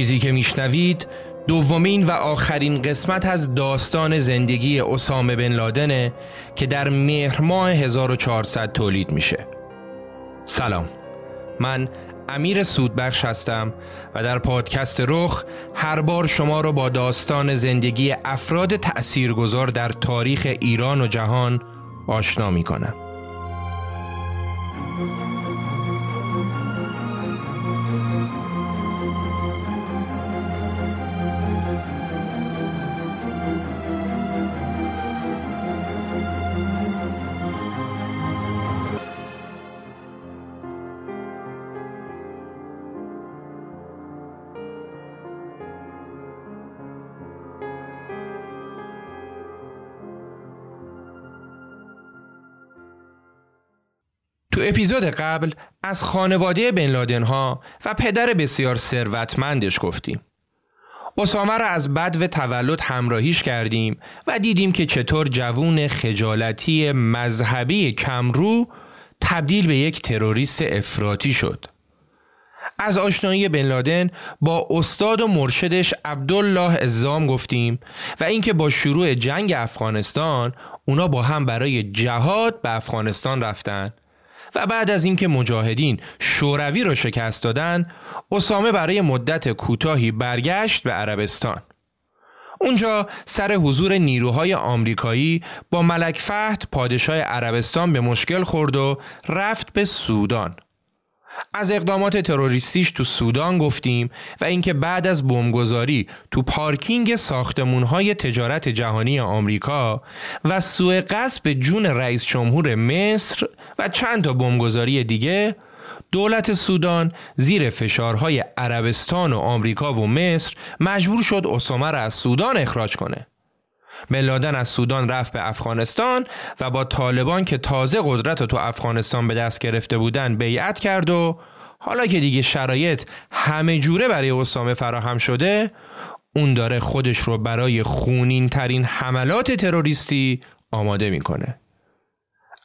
چیزی که میشنوید دومین و آخرین قسمت از داستان زندگی اسامه بن لادنه که در مهر ماه 1400 تولید میشه سلام من امیر سودبخش هستم و در پادکست رخ هر بار شما رو با داستان زندگی افراد تأثیرگذار در تاریخ ایران و جهان آشنا می کنم. تو اپیزود قبل از خانواده بن لادن ها و پدر بسیار ثروتمندش گفتیم. اسامه را از بد و تولد همراهیش کردیم و دیدیم که چطور جوون خجالتی مذهبی کمرو تبدیل به یک تروریست افراطی شد. از آشنایی بن لادن با استاد و مرشدش عبدالله ازام گفتیم و اینکه با شروع جنگ افغانستان اونا با هم برای جهاد به افغانستان رفتن و بعد از اینکه مجاهدین شوروی را شکست دادن اسامه برای مدت کوتاهی برگشت به عربستان. اونجا سر حضور نیروهای آمریکایی با ملک فهد پادشاه عربستان به مشکل خورد و رفت به سودان. از اقدامات تروریستیش تو سودان گفتیم و اینکه بعد از بمبگذاری تو پارکینگ ساختمونهای تجارت جهانی آمریکا و سوء قصد به جون رئیس جمهور مصر و چند تا بمبگذاری دیگه دولت سودان زیر فشارهای عربستان و آمریکا و مصر مجبور شد اسامه را از سودان اخراج کنه. بن از سودان رفت به افغانستان و با طالبان که تازه قدرت رو تو افغانستان به دست گرفته بودن بیعت کرد و حالا که دیگه شرایط همه جوره برای اسامه فراهم شده اون داره خودش رو برای خونین ترین حملات تروریستی آماده می‌کنه.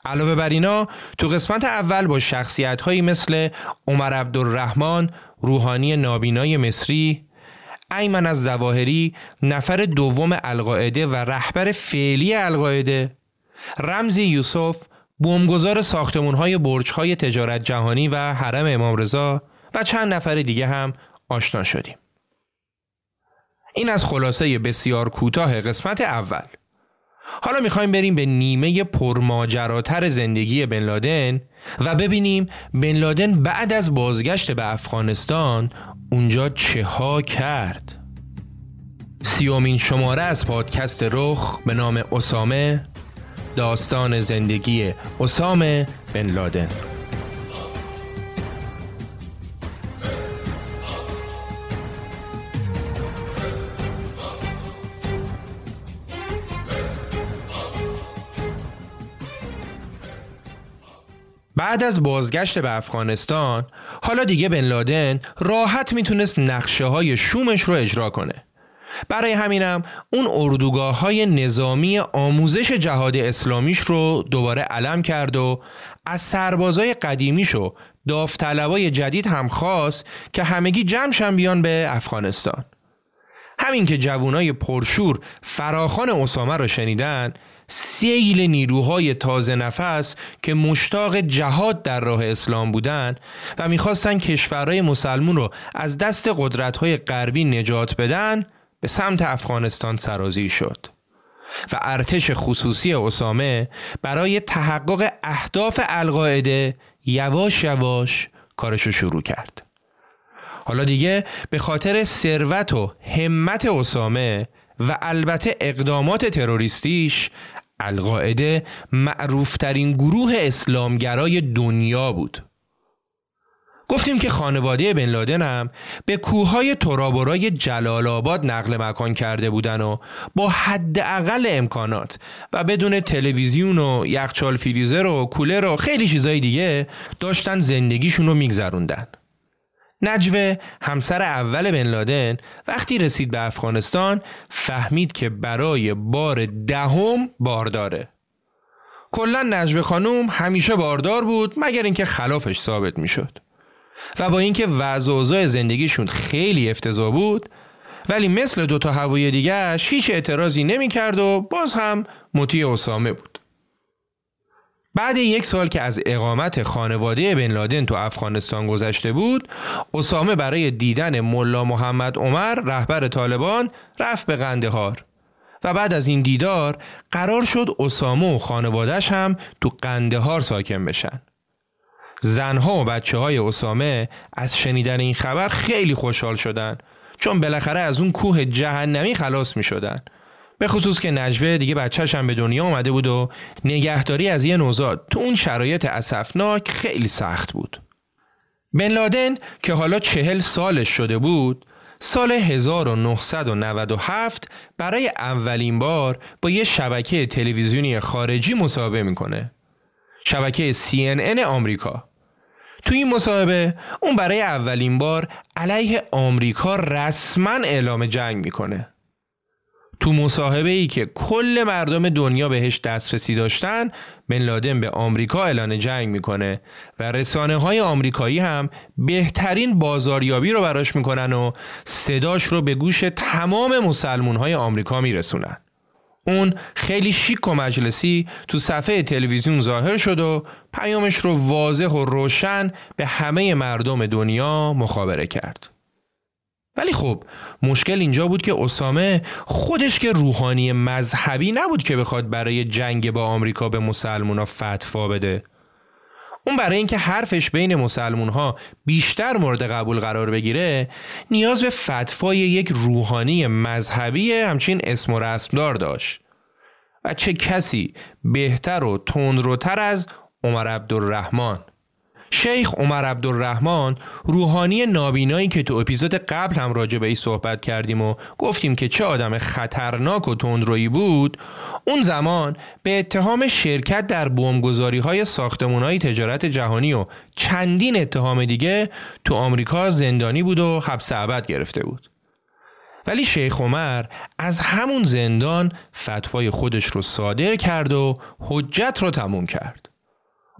علاوه بر اینا تو قسمت اول با شخصیت هایی مثل عمر عبدالرحمن روحانی نابینای مصری ایمن از زواهری نفر دوم القاعده و رهبر فعلی القاعده رمزی یوسف بومگذار ساختمون های برج های تجارت جهانی و حرم امام رضا و چند نفر دیگه هم آشنا شدیم. این از خلاصه بسیار کوتاه قسمت اول. حالا می‌خوایم بریم به نیمه پرماجراتر زندگی بن لادن و ببینیم بن لادن بعد از بازگشت به افغانستان اونجا چه ها کرد؟ سیومین شماره از پادکست رخ به نام اسامه داستان زندگی اسامه بن لادن. بعد از بازگشت به افغانستان حالا دیگه بن لادن راحت می‌تونست نقشه های شومش رو اجرا کنه. برای همینم اون اردوگاه های نظامی آموزش جهاد اسلامیش رو دوباره علم کرد و از سربازای قدیمیش و داوطلبای جدید هم خواست که همگی جمعشن بیان به افغانستان. همین که جوانای پرشور فراخان اسامه رو شنیدن سیل نیروهای تازه نفس که مشتاق جهاد در راه اسلام بودند و می‌خواستند کشورهای مسلمون رو از دست قدرتهای غربی نجات بدن به سمت افغانستان سرازیر شد. و ارتش خصوصی اسامه برای تحقق اهداف القاعده یواش یواش کارشو شروع کرد. حالا دیگه به خاطر ثروت و همت اسامه و البته اقدامات تروریستیش القاعده معروفترین گروه اسلامگرای دنیا بود گفتیم که خانواده بن لادن هم به کوههای ترابورای جلال آباد نقل مکان کرده بودن و با حداقل امکانات و بدون تلویزیون و یخچال فریزر و کولر و خیلی چیزای دیگه داشتن زندگیشون رو میگذروندن. نجوه همسر اول بن لادن وقتی رسید به افغانستان فهمید که برای بار دهم بارداره. کلا نجوه خانوم همیشه باردار بود مگر اینکه خلافش ثابت می‌شد. و با اینکه وضع زندگیشون خیلی افتضاح بود ولی مثل دوتا هوای دیگهش هیچ اعتراضی نمی کرد و باز هم مطیع اسامه بود. بعد یک سال که از اقامت خانواده بن لادن تو افغانستان گذشته بود، اسامه برای دیدن ملا محمد عمر رهبر طالبان رفت به قندهار و بعد از این دیدار قرار شد اسامه و خانوادش هم تو قندهار ساکن بشن. زنها و بچه های اسامه از شنیدن این خبر خیلی خوشحال شدن چون بالاخره از اون کوه جهنمی خلاص می شدن. به خصوص که نجوه دیگه بچهش هم به دنیا آمده بود و نگهداری از یه نوزاد تو اون شرایط اسفناک خیلی سخت بود. بن لادن که حالا چهل سالش شده بود سال 1997 برای اولین بار با یه شبکه تلویزیونی خارجی مصاحبه می‌کنه. شبکه CNN آمریکا. تو این مصاحبه اون برای اولین بار علیه آمریکا رسما اعلام جنگ می‌کنه. تو مصاحبه ای که کل مردم دنیا بهش دسترسی داشتن بن لادن به آمریکا اعلان جنگ می‌کنه و رسانه های آمریکایی هم بهترین بازاریابی رو براش می‌کنن و صداش رو به گوش تمام مسلمون های آمریکا میرسونن اون خیلی شیک و مجلسی تو صفحه تلویزیون ظاهر شد و پیامش رو واضح و روشن به همه مردم دنیا مخابره کرد. ولی خب مشکل اینجا بود که اسامه خودش که روحانی مذهبی نبود که بخواد برای جنگ با آمریکا به مسلمونا فتوا بده. اون برای اینکه حرفش بین مسلمون ها بیشتر مورد قبول قرار بگیره نیاز به فتوای یک روحانی مذهبی همچین اسم و رسمدار داشت و چه کسی بهتر و تندروتر از عمر عبدالرحمن شیخ عمر عبدالرحمن روحانی نابینایی که تو اپیزود قبل هم راجع به ای صحبت کردیم و گفتیم که چه آدم خطرناک و تندرویی بود اون زمان به اتهام شرکت در بمبگذاری های ساختمون های تجارت جهانی و چندین اتهام دیگه تو آمریکا زندانی بود و حبس ابد گرفته بود. ولی شیخ عمر از همون زندان فتوای خودش رو صادر کرد و حجت رو تموم کرد.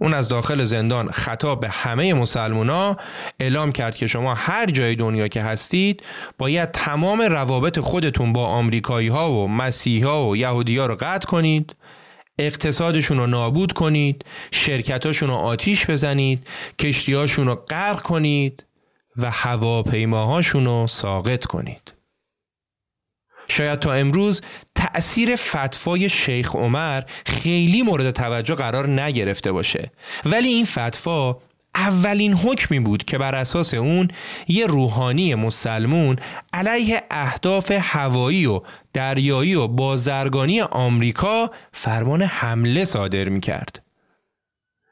اون از داخل زندان خطاب به همه مسلمونا اعلام کرد که شما هر جای دنیا که هستید باید تمام روابط خودتون با آمریکایی ها و مسیحی ها و یهودی ها رو قطع کنید اقتصادشون رو نابود کنید شرکتاشون رو آتیش بزنید کشتیهاشون رو غرق کنید و هواپیماهاشون رو ساقط کنید. شاید تا امروز تأثیر فتوای شیخ عمر خیلی مورد توجه قرار نگرفته باشه ولی این فتوا اولین حکمی بود که بر اساس اون یه روحانی مسلمون علیه اهداف هوایی و دریایی و بازرگانی آمریکا فرمان حمله صادر می کرد.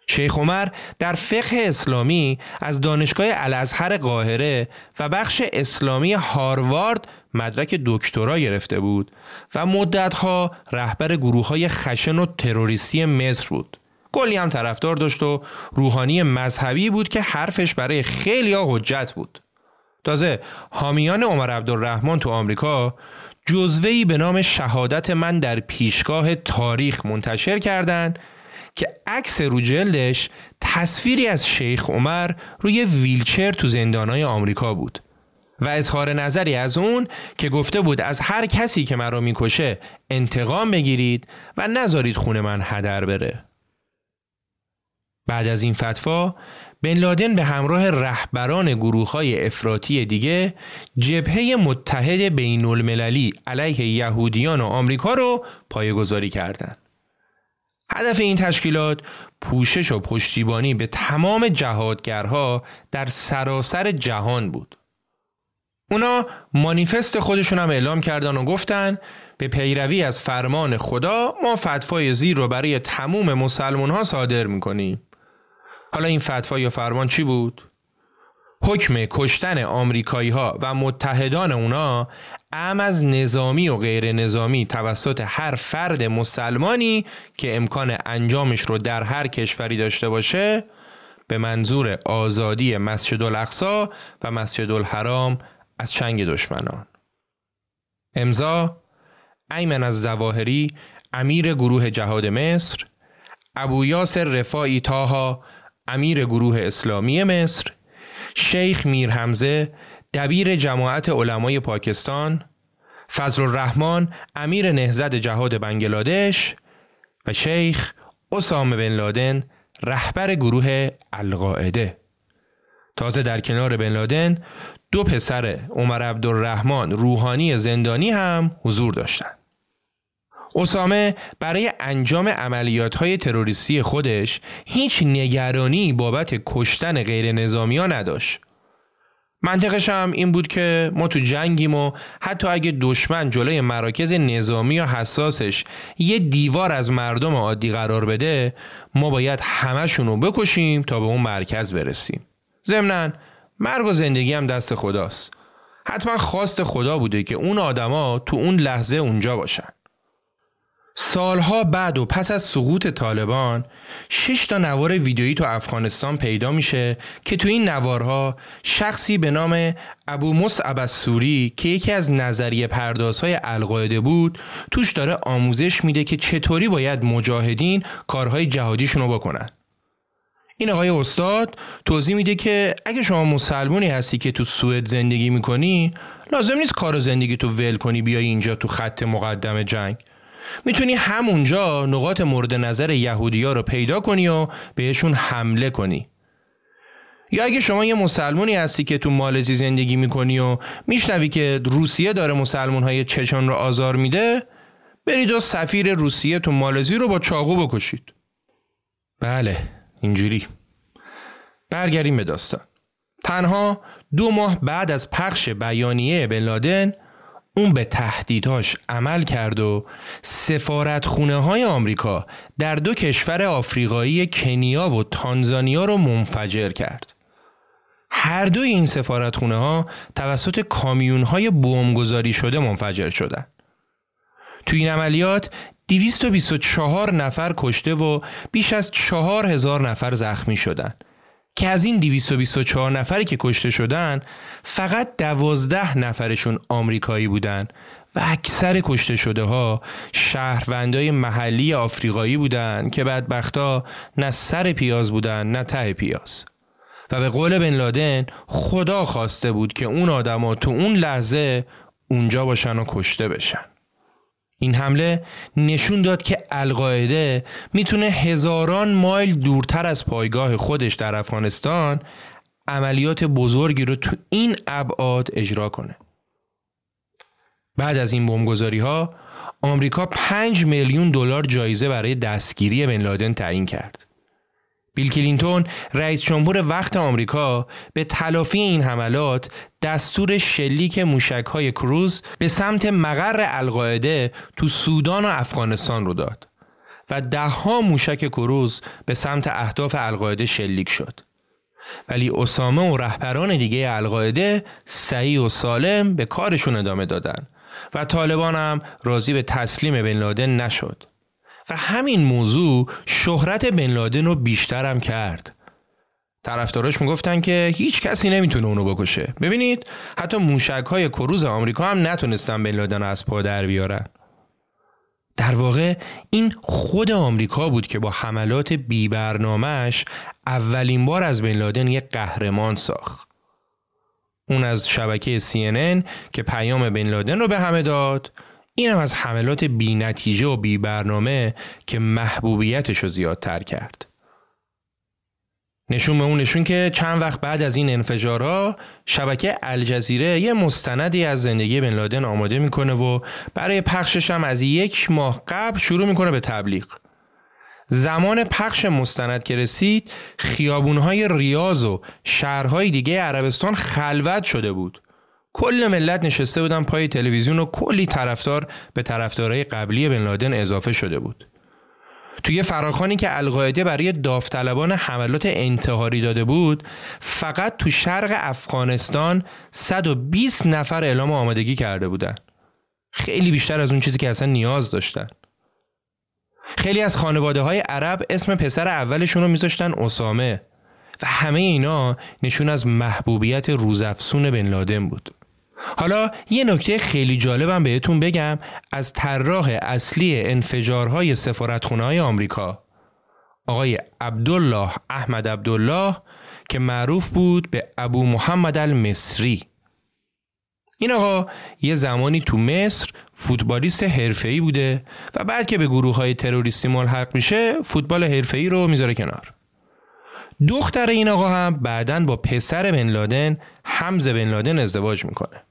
شیخ عمر در فقه اسلامی از دانشگاه الازهر قاهره و بخش اسلامی هاروارد مدرک دکترا گرفته بود و مدتها رهبر گروه های خشن و تروریستی مصر بود. کلی هم طرفدار داشت و روحانی مذهبی بود که حرفش برای خیلی ها حجت بود. تازه حامیان عمر عبدالرحمن تو آمریکا جزوهی به نام شهادت من در پیشگاه تاریخ منتشر کردند که عکس رو جلدش تصویری از شیخ عمر روی ویلچر تو زندانهای آمریکا بود و اظهار نظری از اون که گفته بود از هر کسی که مرا می‌کشه انتقام بگیرید و نذارید خونه من هدر بره بعد از این فتوا بن لادن به همراه رهبران گروه های افراطی دیگه جبهه متحد بین المللی علیه یهودیان و آمریکا رو پایگذاری کردند. هدف این تشکیلات پوشش و پشتیبانی به تمام جهادگرها در سراسر جهان بود. اونا مانیفست خودشون هم اعلام کردن و گفتن به پیروی از فرمان خدا ما فتوای زیر رو برای تموم مسلمون ها صادر می‌کنیم. حالا این فتوا یا فرمان چی بود؟ حکم کشتن آمریکایی ها و متحدان اونا ام از نظامی و غیر نظامی توسط هر فرد مسلمانی که امکان انجامش رو در هر کشوری داشته باشه به منظور آزادی مسجد الاقصا و مسجد الحرام از چنگ دشمنان. امضا ایمن از زواهری امیر گروه جهاد مصر ابو یاسر رفاعی تاها امیر گروه اسلامی مصر شیخ میر حمزه دبیر جماعت علمای پاکستان فضل الرحمن امیر نهزد جهاد بنگلادش و شیخ اسامه بن لادن رهبر گروه القاعده. تازه در کنار بن لادن دو پسر عمر عبدالرحمن روحانی زندانی هم حضور داشتند. اسامه برای انجام عملیات های تروریستی خودش هیچ نگرانی بابت کشتن غیر نظامی ها نداشت. منطقش هم این بود که ما تو جنگیم و حتی اگه دشمن جلوی مراکز نظامی و حساسش یه دیوار از مردم عادی قرار بده ما باید همشون رو بکشیم تا به اون مرکز برسیم. ضمنا مرگ و زندگی هم دست خداست. حتما خواست خدا بوده که اون آدما تو اون لحظه اونجا باشن. سالها بعد و پس از سقوط طالبان شش تا نوار ویدیویی تو افغانستان پیدا میشه که تو این نوارها شخصی به نام ابو مصعب سوری که یکی از نظریه پردازهای القاعده بود توش داره آموزش میده که چطوری باید مجاهدین کارهای جهادیشون رو بکنن این آقای استاد توضیح میده که اگه شما مسلمونی هستی که تو سوئد زندگی می‌کنی لازم نیست کار زندگی تو ول کنی بیای اینجا تو خط مقدم جنگ. می‌تونی همونجا نقاط مورد نظر یهودی ها رو پیدا کنی و بهشون حمله کنی. یا اگه شما یه مسلمونی هستی که تو مالزی زندگی می‌کنی و میشنوی که روسیه داره مسلمون های چچان رو آزار میده برید و سفیر روسیه تو مالزی رو با چاقو بکشید. بله. اینجوری برگردیم به داستان تنها دو ماه بعد از پخش بیانیه بن لادن اون به تهدیدهاش عمل کرد و سفارت خونه های آمریکا در دو کشور آفریقایی کنیا و تانزانیا رو منفجر کرد. هر دوی این سفارت خونه ها توسط کامیون های بومگذاری شده منفجر شدن. توی این عملیات 224 نفر کشته و بیش از 4000 نفر زخمی شدند. که از این 224 نفری که کشته شدن فقط دوازده نفرشون آمریکایی بودن و اکثر کشته شده ها شهروندای محلی آفریقایی بودن که بدبختا نه سر پیاز بودن نه ته پیاز و به قول بن لادن خدا خواسته بود که اون آدما تو اون لحظه اونجا باشن و کشته بشن این حمله نشون داد که القاعده می‌تونه هزاران مایل دورتر از پایگاه خودش در افغانستان عملیات بزرگی رو تو این ابعاد اجرا کنه. بعد از این بمبگذاری ها آمریکا 5 میلیون دلار جایزه برای دستگیری بن لادن تعیین کرد. بیل کلینتون رئیس جمهور وقت آمریکا به تلافی این حملات دستور شلیک موشک های کروز به سمت مقر القاعده تو سودان و افغانستان رو داد و دهها موشک کروز به سمت اهداف القاعده شلیک شد. ولی اسامه و رهبران دیگه القاعده سعی و سالم به کارشون ادامه دادن و طالبان هم راضی به تسلیم بن لادن نشد و همین موضوع شهرت بن لادن رو بیشتر هم کرد. طرفداراش می‌گفتن که هیچ کسی نمی‌تونه اونو بکشه. ببینید حتی موشک های کروز آمریکا هم نتونستن بن لادن رو از پا در بیارن. در واقع این خود آمریکا بود که با حملات بی برنامهش اولین بار از بن لادن یک قهرمان ساخت. اون از شبکه CNN که پیام بن لادن رو به همه داد. اینم از حملات بی نتیجه و بی برنامه که محبوبیتش رو زیادتر کرد. نشون به اون نشون که چند وقت بعد از این انفجارا شبکه الجزیره یه مستندی از زندگی بن لادن آماده می‌کنه و برای پخشش هم از یک ماه قبل شروع می‌کنه به تبلیغ. زمان پخش مستند که رسید خیابونهای ریاض و شهرهای دیگه عربستان خلوت شده بود. کل ملت نشسته بودن پای تلویزیون و کلی طرفدار به طرفدارای قبلی بن لادن اضافه شده بود. توی فراخانی که القاعده برای داوطلبان حملات انتحاری داده بود فقط تو شرق افغانستان 120 نفر اعلام آمادگی کرده بودن. خیلی بیشتر از اون چیزی که اصلا نیاز داشتن. خیلی از خانواده های عرب اسم پسر اولشون رو میذاشتن اسامه و همه اینا نشون از محبوبیت روزافسون بن لادن بود. حالا یه نکته خیلی جالبم بهتون بگم از طراح اصلی انفجارهای سفارتخونه های آمریکا. آقای عبدالله احمد عبدالله که معروف بود به ابو محمد المصری. این آقا یه زمانی تو مصر فوتبالیست حرفه‌ای بوده و بعد که به گروه های تروریستی ملحق میشه فوتبال حرفه‌ای رو می‌ذاره کنار. دختر این آقا هم بعدا با پسر بن لادن حمزه بن لادن ازدواج می‌کنه.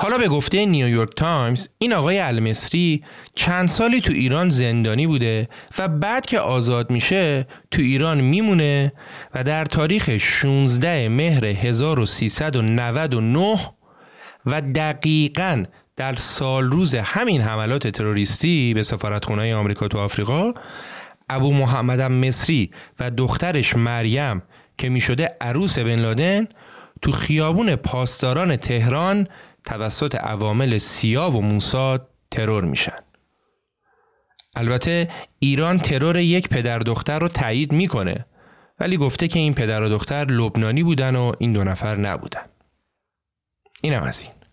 حالا به گفته نیویورک تایمز این آقای المصری چند سالی تو ایران زندانی بوده و بعد که آزاد میشه تو ایران میمونه و در تاریخ 16 مهر 1399 و دقیقا در سال روز همین حملات تروریستی به سفارتخونه آمریکا تو آفریقا ابو محمد مصری و دخترش مریم که می شده عروس بن لادن تو خیابون پاسداران تهران توسط عوامل سیاه و موساد ترور میشن. البته ایران ترور یک پدر دختر رو تایید می‌کنه ولی گفته که این پدر و دختر لبنانی بودن و این دو نفر نبودن. اینم از این.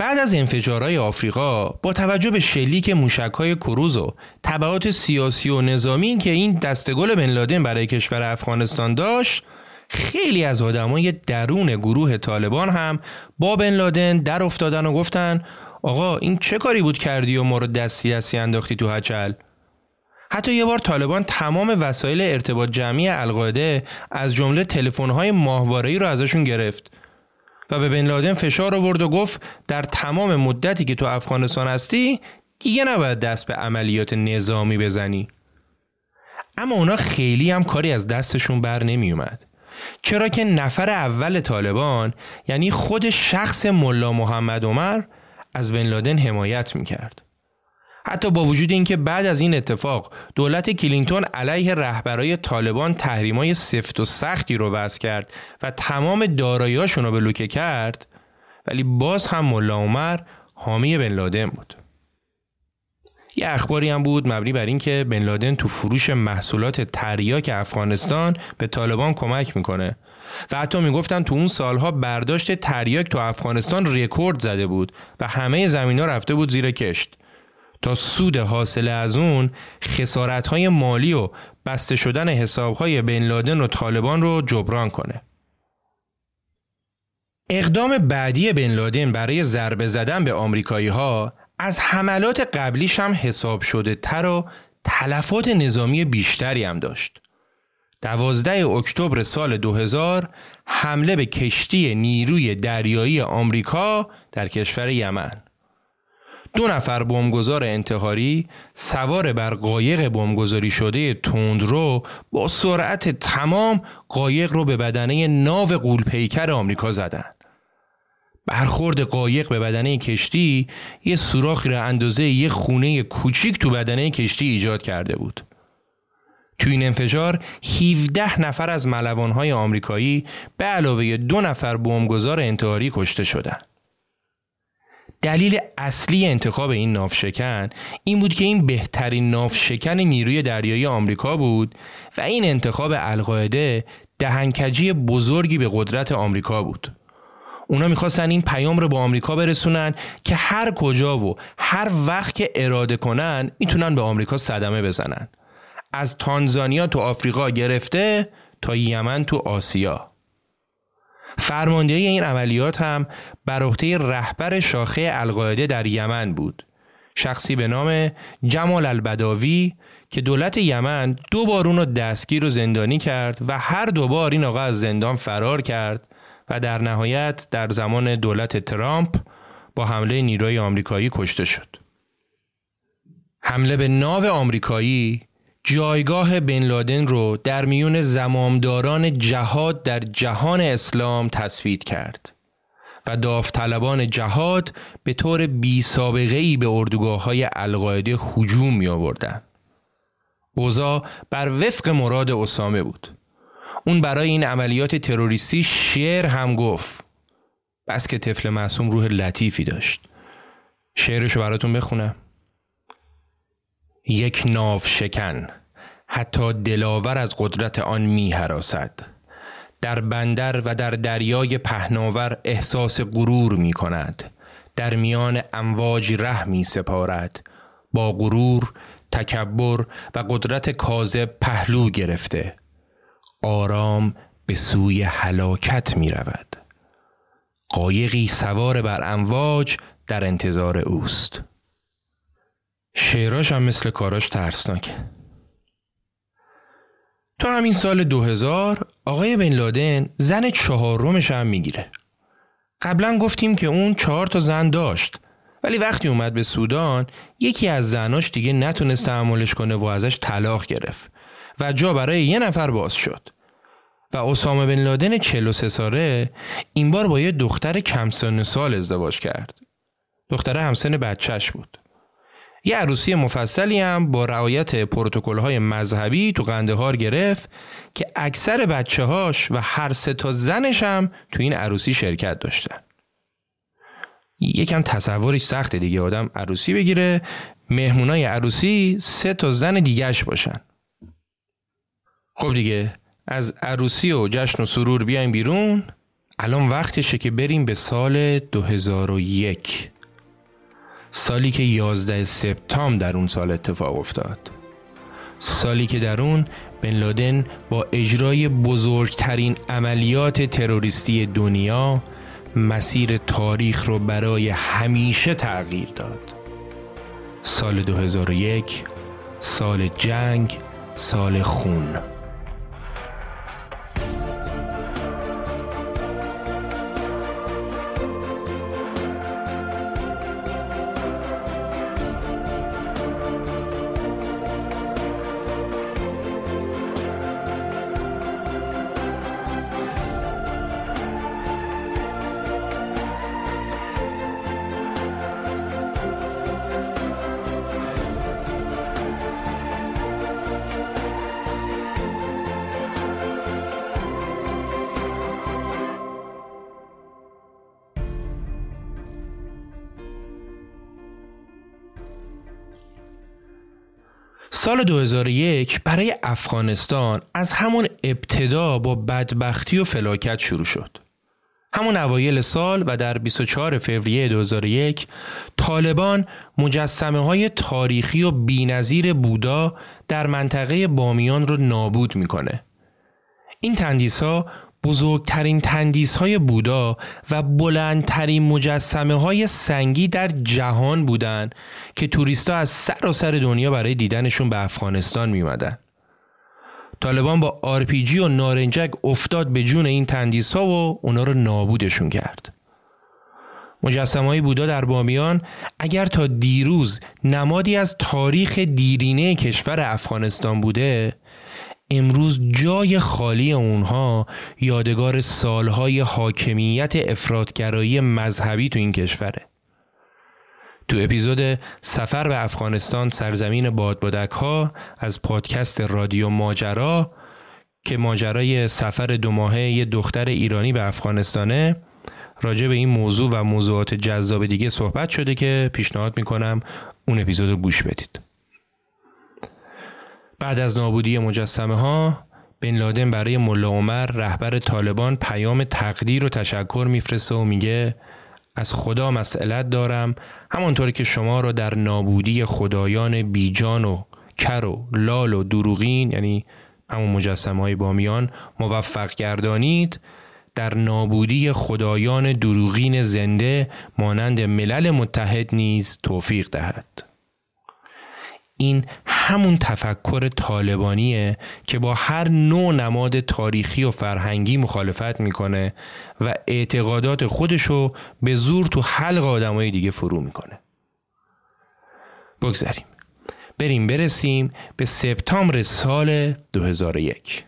بعد از انفجارهای آفریقا با توجه به شلیک موشکهای کروز و تبعات سیاسی و نظامی که این دستگل بن لادن برای کشور افغانستان داشت خیلی از آدمای درون گروه طالبان هم با بن لادن در افتادن و گفتن آقا این چه کاری بود کردی و ما رو دستی دستی انداختی تو هچل؟ حتی یه بار طالبان تمام وسایل ارتباط جمعی القاعده از جمله تلفن‌های ماهواره‌ای رو ازشون گرفت. و به بن لادن فشار آورد و گفت در تمام مدتی که تو افغانستان هستی دیگه نباید دست به عملیات نظامی بزنی اما اونا خیلی هم کاری از دستشون بر نمی اومد چرا که نفر اول طالبان یعنی خود شخص ملا محمد عمر از بن لادن حمایت می‌کرد. حتی با وجود اینکه بعد از این اتفاق دولت کلینتون علیه رهبرای طالبان تحریمای سفت و سختی رو وضع کرد و تمام داراییاشون رو بلوکه کرد ولی باز هم ملا عمر حامی بن لادن بود. یه اخباری هم بود مبنی بر اینکه بن لادن تو فروش محصولات تریاک افغانستان به طالبان کمک می‌کنه و حتی می‌گفتن تو اون سالها برداشت تریاک تو افغانستان رکورد زده بود و همه زمین ها رفته بود زیر کشت تا سود حاصل از اون خسارت های مالی و بسته شدن حساب های بن لادن و طالبان رو جبران کنه اقدام بعدی بن لادن برای ضربه زدن به آمریکایی ها از حملات قبلیش هم حساب شده تر و تلفات نظامی بیشتری هم داشت. دوازده اکتبر سال 2000 حمله به کشتی نیروی دریایی آمریکا در کشور یمن دو نفر بمبگذار انتحاری سوار بر قایق بمبگذاری شده تندرو با سرعت تمام قایق رو به بدنه ناو قولپیکر آمریکا زدند. برخورد قایق به بدنه کشتی یه سوراخی را اندازه یه خونه کوچیک تو بدنه کشتی ایجاد کرده بود. تو این انفجار 17 نفر از ملوانهای آمریکایی به علاوه دو نفر بمبگذار انتحاری کشته شدند. دلیل اصلی انتخاب این نافشکن این بود که این بهترین نافشکن نیروی دریایی آمریکا بود و این انتخاب القاعده دهنکجی بزرگی به قدرت آمریکا بود. اونا می‌خواستن این پیام رو با آمریکا برسونن که هر کجا و هر وقت که اراده کنن می‌تونن به آمریکا صدمه بزنن. از تانزانیا تو آفریقا گرفته تا یمن تو آسیا. فرماندهی این عملیات هم بر عهده رهبر شاخه القاعده در یمن بود. شخصی به نام جمال البداوی که دولت یمن دو بار اون رو دستگیر و زندانی کرد و هر دو بار این آقا از زندان فرار کرد و در نهایت در زمان دولت ترامپ با حمله نیروی آمریکایی کشته شد. حمله به ناو آمریکایی جایگاه بن لادن رو در میون زمامداران جهاد در جهان اسلام تثبیت کرد و داوطلبان جهاد به طور بی سابقه ای به اردوگاه های القاعده هجوم می آوردن. اوزا بر وفق مراد اسامه بود. اون برای این عملیات تروریستی شعر هم گفت. بس که طفل معصوم روح لطیفی داشت. شعرشو براتون بخونم. یک ناو شکن حتی دلاور از قدرت آن می حراسد. در بندر و در دریای پهناور احساس غرور می کند. در میان امواج ره می سپارد. با غرور، تکبر و قدرت کاذب پهلو گرفته. آرام به سوی هلاکت می رود. قایقی سوار بر امواج در انتظار اوست. شعراش هم مثل کاراش ترسناکه. تو همین سال 2000 آقای بن لادن زن چهارمش هم می‌گیره. قبلا گفتیم که اون چهار تا زن داشت ولی وقتی اومد به سودان یکی از زناش دیگه نتونست تحملش کنه و ازش طلاق گرفت و جا برای یه نفر باز شد. و اسامه بن لادن 43 ساله این بار با یه دختر کم سن سال ازدواج کرد. دختر همسن بچهش بود. یه عروسی مفصلی هم با رعایت پروتکل های مذهبی تو قندهار گرفت که اکثر بچه هاش و هر سه تا زنش هم تو این عروسی شرکت داشتن. یکم تصورش سخته دیگه آدم عروسی بگیره مهمونای عروسی سه تا زن دیگهش باشن. خب دیگه از عروسی و جشن و سرور بیایم بیرون الان وقتشه که بریم به سال 2001 سالی که 11 سپتامبر در اون سال اتفاق افتاد. سالی که در اون بن لادن با اجرای بزرگترین عملیات تروریستی دنیا مسیر تاریخ رو برای همیشه تغییر داد. سال 2001 سال جنگ سال خون. سال 2001 برای افغانستان از همون ابتدا با بدبختی و فلاکت شروع شد. همون اوایل سال و در 24 فوریه 2001 طالبان مجسمه های تاریخی و بینظیر بودا در منطقه بامیان رو نابود می‌کنه. این تندیس ها بزرگترین تندیس های بودا و بلندترین مجسمه های سنگی در جهان بودند که توریستا از سراسر دنیا برای دیدنشون به افغانستان میمدن. طالبان با آرپیجی و نارنجک افتاد به جون این تندیس ها و اونا رو نابودشون کرد. مجسمه بودا در بامیان اگر تا دیروز نمادی از تاریخ دیرینه کشور افغانستان بوده امروز جای خالی اونها یادگار سالهای حاکمیت افراط‌گرایی مذهبی تو این کشوره. تو اپیزود سفر به افغانستان سرزمین بادبادک ها از پادکست رادیو ماجرا که ماجرای سفر دو ماهه یه دختر ایرانی به افغانستانه راجع به این موضوع و موضوعات جذاب دیگه صحبت شده که پیشنهاد می‌کنم اون اپیزود رو گوش بدید. بعد از نابودی مجسمه ها بن لادن برای ملا عمر رهبر طالبان پیام تقدیر و تشکر میفرسته و میگه از خدا مسئلت دارم همانطور که شما را در نابودی خدایان بیجان و کر و لال و دروغین یعنی همون مجسمه های بامیان موفق گردانید در نابودی خدایان دروغین زنده مانند ملل متحد نیز توفیق دهد. این همون تفکر طالبانیه که با هر نوع نماد تاریخی و فرهنگی مخالفت می‌کنه و اعتقادات خودشو به زور تو حلق آدمای دیگه فرو می‌کنه. بگذاریم. بریم برسیم به سپتامبر سال 2001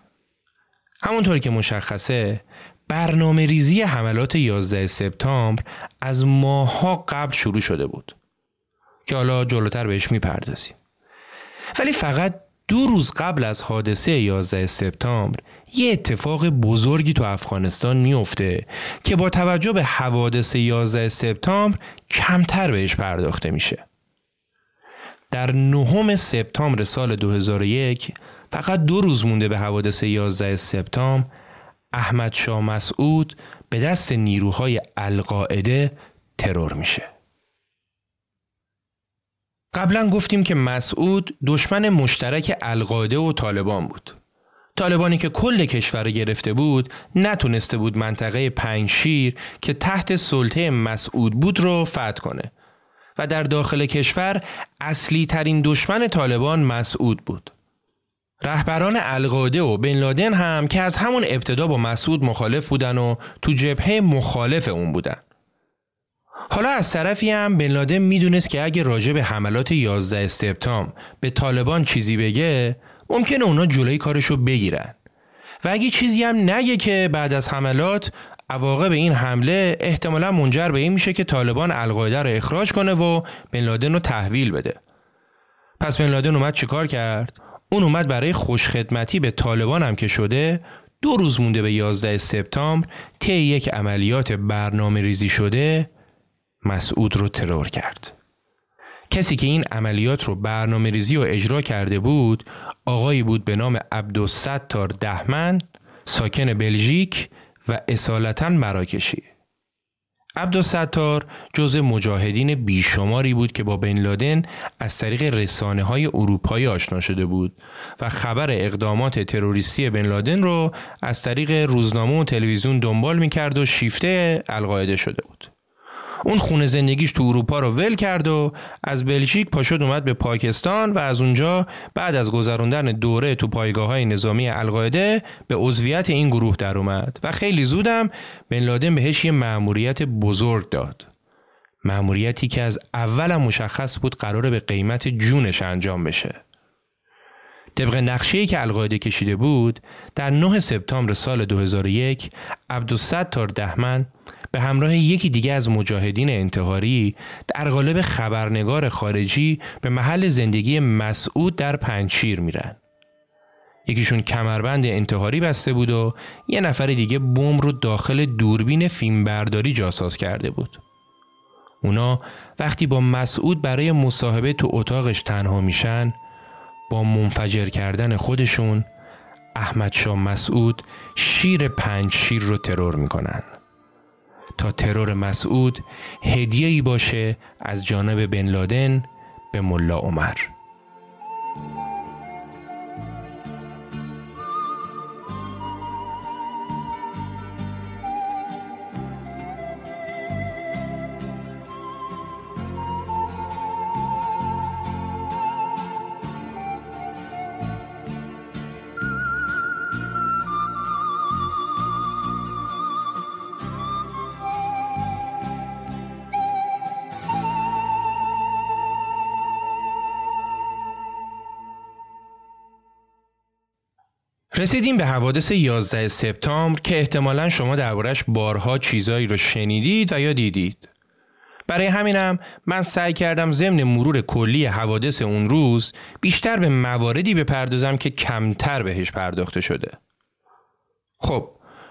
همونطوری که مشخصه برنامه ریزی حملات 11 سپتامبر از ماها قبل شروع شده بود که حالا جلوتر بهش می‌پردازیم. ولی فقط دو روز قبل از حادثه 11 سپتامبر یه اتفاق بزرگی تو افغانستان میفته که با توجه به حوادث 11 سپتامبر کمتر بهش پرداخته میشه. در نهم سپتامبر سال 2001 فقط دو روز مونده به حوادث 11 سپتامبر احمد شاه مسعود به دست نیروهای القاعده ترور میشه. قبلا گفتیم که مسعود دشمن مشترک القاعده و طالبان بود. طالبانی که کل کشور گرفته بود نتونسته بود منطقه پنجشیر که تحت سلطه مسعود بود رو فتح کنه و در داخل کشور اصلی ترین دشمن طالبان مسعود بود. رهبران القاعده و بن لادن هم که از همون ابتدا با مسعود مخالف بودن و تو جبهه مخالف اون بودن. حالا از طرفی هم بن لادن می‌دونست که اگه راجع به حملات 11 سپتامبر به طالبان چیزی بگه ممکنه اونا جلوی کارشو بگیرن. و اگه چیزی هم نگه که بعد از حملات عواقب این حمله احتمالا منجر به این میشه که طالبان القاعده رو اخراج کنه و بن لادن رو تحویل بده. پس بن لادن اومد چیکار کرد؟ اون اومد برای خوشخدمتی به طالبان هم که شده دو روز مونده به 11 سپتامبر طی یک عملیات برنامه ریزی شده مسعود رو ترور کرد. کسی که این عملیات رو برنامه ریزی و اجرا کرده بود آقایی بود به نام عبدالستار دهمن ساکن بلژیک و اصالتا مراکشی. عبدالستار جز مجاهدین بیشماری بود که با بن لادن از طریق رسانه های اروپایی آشنا شده بود و خبر اقدامات تروریستی بن لادن رو از طریق روزنامه و تلویزیون دنبال می‌کرد و شیفته القاعده شده بود. اون خونه زندگیش تو اروپا رو ول کرد و از بلژیک پاشد اومد به پاکستان و از اونجا بعد از گذراندن دوره تو پایگاه های نظامی القاعده به عضویت این گروه در اومد و خیلی زودم بن لادن بهش یه مأموریت بزرگ داد. مأموریتی که از اولم مشخص بود قراره به قیمت جونش انجام بشه. طبق نقشه که القاعده کشیده بود در 9 سپتامبر سال 2001 عبدالستار دهمن به همراه یکی دیگه از مجاهدین انتحاری در قالب خبرنگار خارجی به محل زندگی مسعود در پنچیر میرن. یکیشون کمربند انتحاری بسته بود و یه نفر دیگه بوم رو داخل دوربین فیلمبرداری جاساز کرده بود. اونا وقتی با مسعود برای مصاحبه تو اتاقش تنها میشن با منفجر کردن خودشون احمد شاه مسعود شیر پنج شیر رو ترور می‌کنن. تا ترور مسعود هدیه‌ای باشه از جانب بن لادن به ملا عمر. رسیدیم به حوادث 11 سپتامبر که احتمالا شما دربارش بارها چیزایی رو شنیدید و یا دیدید. برای همینم من سعی کردم ضمن مرور کلی حوادث اون روز بیشتر به مواردی بپردازم که کمتر بهش پرداخته شده. خب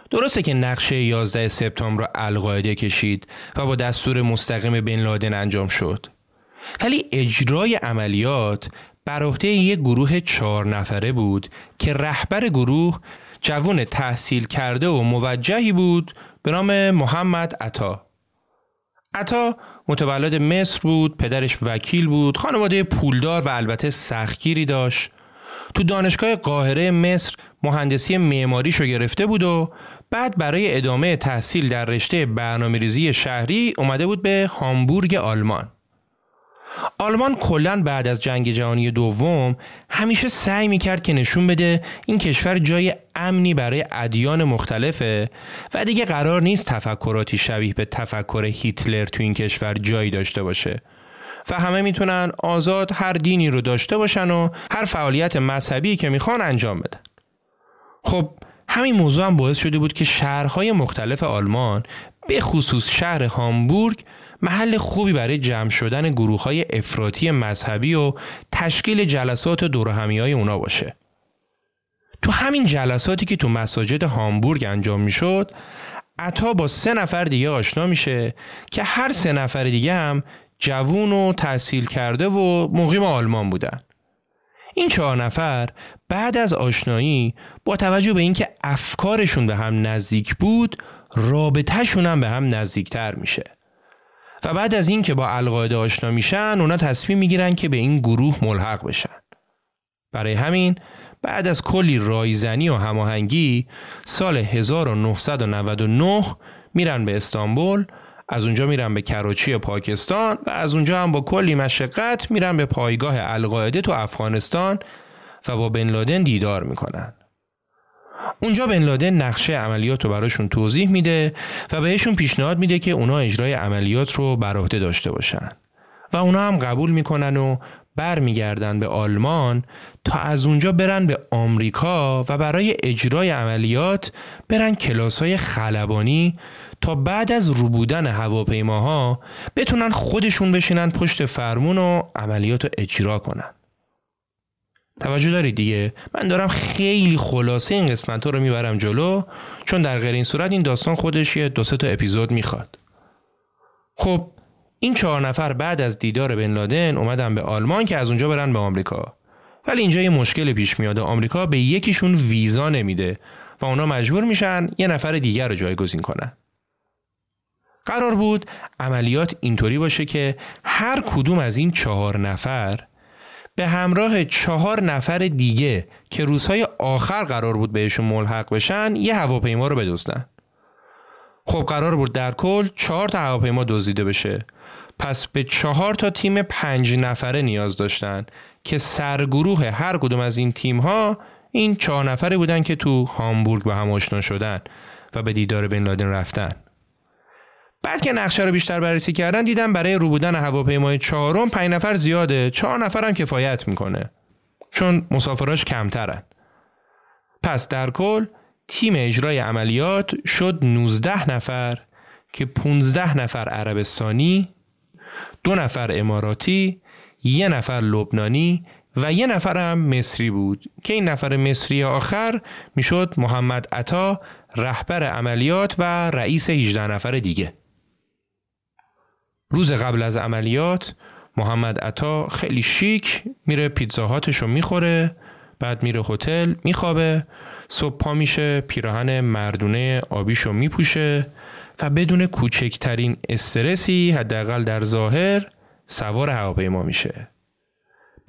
درسته که نقشه 11 سپتامبر را القاعده کشید و با دستور مستقیم بن لادن انجام شد. ولی اجرای عملیات بر عهده یک گروه چهار نفره بود که رهبر گروه جوان تحصیل کرده و موجهی بود به نام محمد عطا. عطا متولد مصر بود، پدرش وکیل بود، خانواده پولدار و البته سختگیری داشت. تو دانشگاه قاهره مصر مهندسی معماریشو گرفته بود و بعد برای ادامه تحصیل در رشته برنامه‌ریزی شهری اومده بود به هامبورگ آلمان. آلمان کلا بعد از جنگ جهانی دوم همیشه سعی می‌کرد که نشون بده این کشور جای امنی برای ادیان مختلفه و دیگه قرار نیست تفکراتی شبیه به تفکر هیتلر تو این کشور جایی داشته باشه. و همه می‌تونن آزاد هر دینی رو داشته باشن و هر فعالیت مذهبی که می‌خوان انجام بدن. خب همین موضوع هم باعث شده بود که شهرهای مختلف آلمان به خصوص شهر هامبورگ محل خوبی برای جمع شدن گروه های افراطی مذهبی و تشکیل جلسات دور های اونا باشه. تو همین جلساتی که تو مساجد هامبورگ انجام می‌شد عطا با سه نفر دیگه آشنا میشه که هر سه نفر دیگه هم جوون و تحصیل کرده و مقیم آلمان بودن. این چهار نفر بعد از آشنایی با توجه به اینکه افکارشون به هم نزدیک بود رابطهشون هم به هم نزدیکتر میشه. و بعد از اینکه با القاعده آشنا میشن اونا تصمیم می‌گیرن که به این گروه ملحق بشن. برای همین بعد از کلی رایزنی و هماهنگی سال 1999 میرن به استانبول از اونجا میرن به کراچی پاکستان و از اونجا هم با کلی مشقت میرن به پایگاه القاعده تو افغانستان و با بن لادن دیدار می‌کنن. اونجا بن لادن نقشه عملیات رو براشون توضیح میده و بهشون پیشنهاد میده که اونا اجرای عملیات رو بر عهده داشته باشن. و اونا هم قبول می‌کنن و برمیگردن به آلمان تا از اونجا برن به آمریکا و برای اجرای عملیات برن کلاس های خلبانی تا بعد از روبودن هواپیماها بتونن خودشون بشینن پشت فرمون و عملیات رو اجرا کنن. توجه دارید دیگه. من دارم خیلی خلاصه این قسمت رو می‌برم جلو چون در غیر این صورت این داستان خودش یه دو سه تا اپیزود می‌خواد. خب این چهار نفر بعد از دیدار بن لادن اومدن به آلمان که از اونجا برن به آمریکا. ولی اینجا یه مشکل پیش میاد و آمریکا به یکیشون ویزا نمیده و اونا مجبور میشن یه نفر دیگر رو جایگزین کنن. قرار بود عملیات اینطوری باشه که هر کدوم از این چهار نفر به همراه چهار نفر دیگه که روزهای آخر قرار بود بهشون ملحق بشن یه هواپیما رو بدزدن. خب قرار بود در کل چهار تا هواپیما دزدیده بشه. پس به چهار تا تیم پنج نفره نیاز داشتن که سرگروه هر کدوم از این تیم ها این چهار نفره بودن که تو هامبورگ به هم آشنا شدن و به دیدار بن لادن رفتن. بعد که نقشه رو بیشتر بررسی کردن دیدم برای رو بودن هواپیمای چهارم پنج نفر زیاده. چهار نفر هم کفایت می‌کنه. چون مسافراش کمترن. پس در کل تیم اجرای عملیات شد 19 نفر که 15 نفر عربستانی دو نفر اماراتی یه نفر لبنانی و یه نفر هم مصری بود. که این نفر مصری آخر می‌شد محمد عطا رهبر عملیات و رئیس 18 نفر دیگه. روز قبل از عملیات محمد عطا خیلی شیک میره پیتزاهاتشو می‌خوره بعد میره هتل میخوابه صبح پا میشه پیراهن مردونه آبیشو میپوشه و بدون کوچکترین استرسی حداقل در ظاهر سوار هواپیما میشه.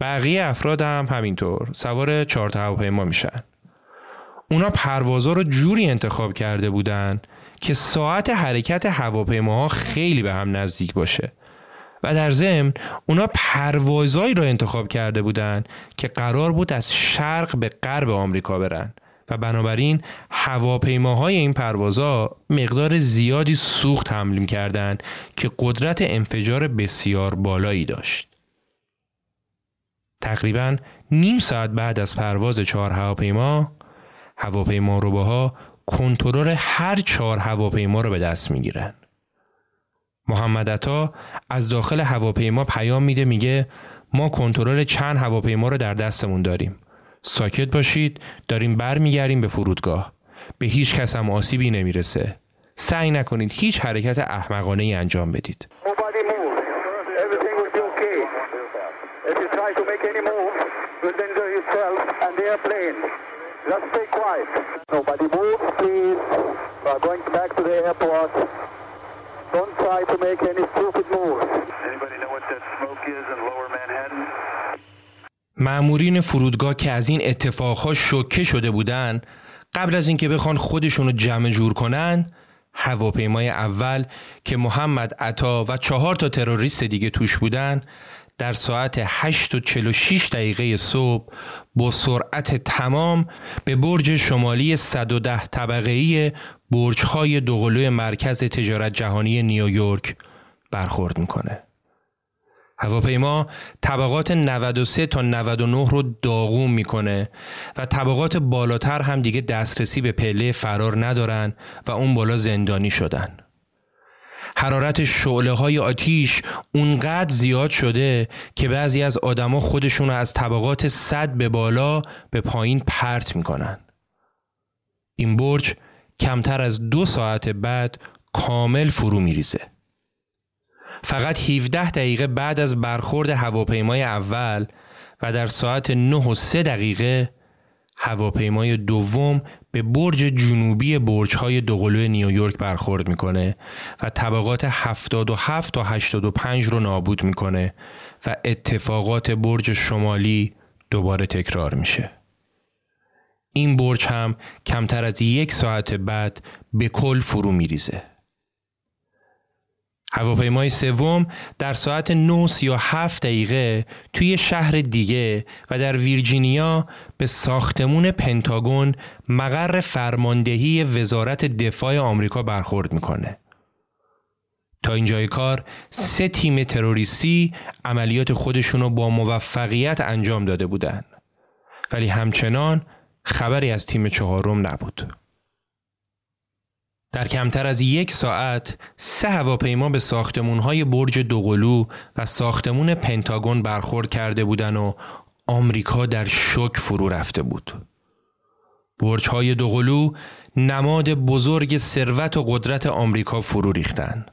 بقیه افراد هم همینطور سوار چهار هواپیما میشن. اونا پروازا رو جوری انتخاب کرده بودن که ساعت حرکت هواپیماها خیلی به هم نزدیک باشه و در ضمن اونا پروازایی را انتخاب کرده بودند که قرار بود از شرق به غرب آمریکا برن و بنابراین هواپیماهای این پروازا مقدار زیادی سوخت حمل کردند که قدرت انفجار بسیار بالایی داشت. تقریبا نیم ساعت بعد از پرواز چهار هواپیما هواپیما روباها کنترل هر چهار هواپیما رو به دست می‌گیرن. محمد عطا از داخل هواپیما پیام میده میگه ما کنترل چند هواپیما رو در دستمون داریم. ساکت باشید داریم برمیگردیم به فرودگاه. به هیچ کس هم آسیبی نمی‌رسه. سعی نکنید هیچ حرکت احمقانه ای انجام بدید. معمورین فرودگاه که از این اتفاقها شوکه شده بودند قبل از اینکه بخوان خودشون رو جمع جور کنن هواپیمای اول که محمد عطا و چهار تا تروریست دیگه توش بودن در ساعت 8 و 46 دقیقه صبح با سرعت تمام به برج شمالی 110 طبقه ای برج های دوقلوی مرکز تجارت جهانی نیویورک برخورد می‌کنه. هواپیما طبقات 93 تا 99 رو داغون می‌کنه و طبقات بالاتر هم دیگه دسترسی به پله فرار ندارن و اون بالا زندانی شدن. حرارت شعله های آتیش اونقدر زیاد شده که بعضی از آدما خودشون از طبقات صد به بالا به پایین پرت می‌کنن. این برج کمتر از دو ساعت بعد کامل فرو میریزه. فقط 17 دقیقه بعد از برخورد هواپیمای اول و در ساعت 9 و 3 دقیقه هواپیمای دوم به برج جنوبی برج های دوقلو نیویورک برخورد می‌کنه و طبقات 77 تا 85 رو نابود می‌کنه و اتفاقات برج شمالی دوباره تکرار میشه. این برج هم کمتر از یک ساعت بعد به کل فرو میریزه. هواپیمای سوم در ساعت 9:37 دقیقه توی شهر دیگه و در ویرجینیا به ساختمون پنتاگون مقر فرماندهی وزارت دفاع آمریکا برخورد می‌کنه. تا اینجای کار سه تیم تروریستی عملیات خودشونو با موفقیت انجام داده بودند. ولی همچنان خبری از تیم چهارم نبود. در کمتر از یک ساعت سه هواپیما به های برج دوقلو و ساختمون پنتاگون برخورد کرده بودند و آمریکا در شک فرو رفته بود. برج های دوقلو نماد بزرگ ثروت و قدرت آمریکا فرو ریختند.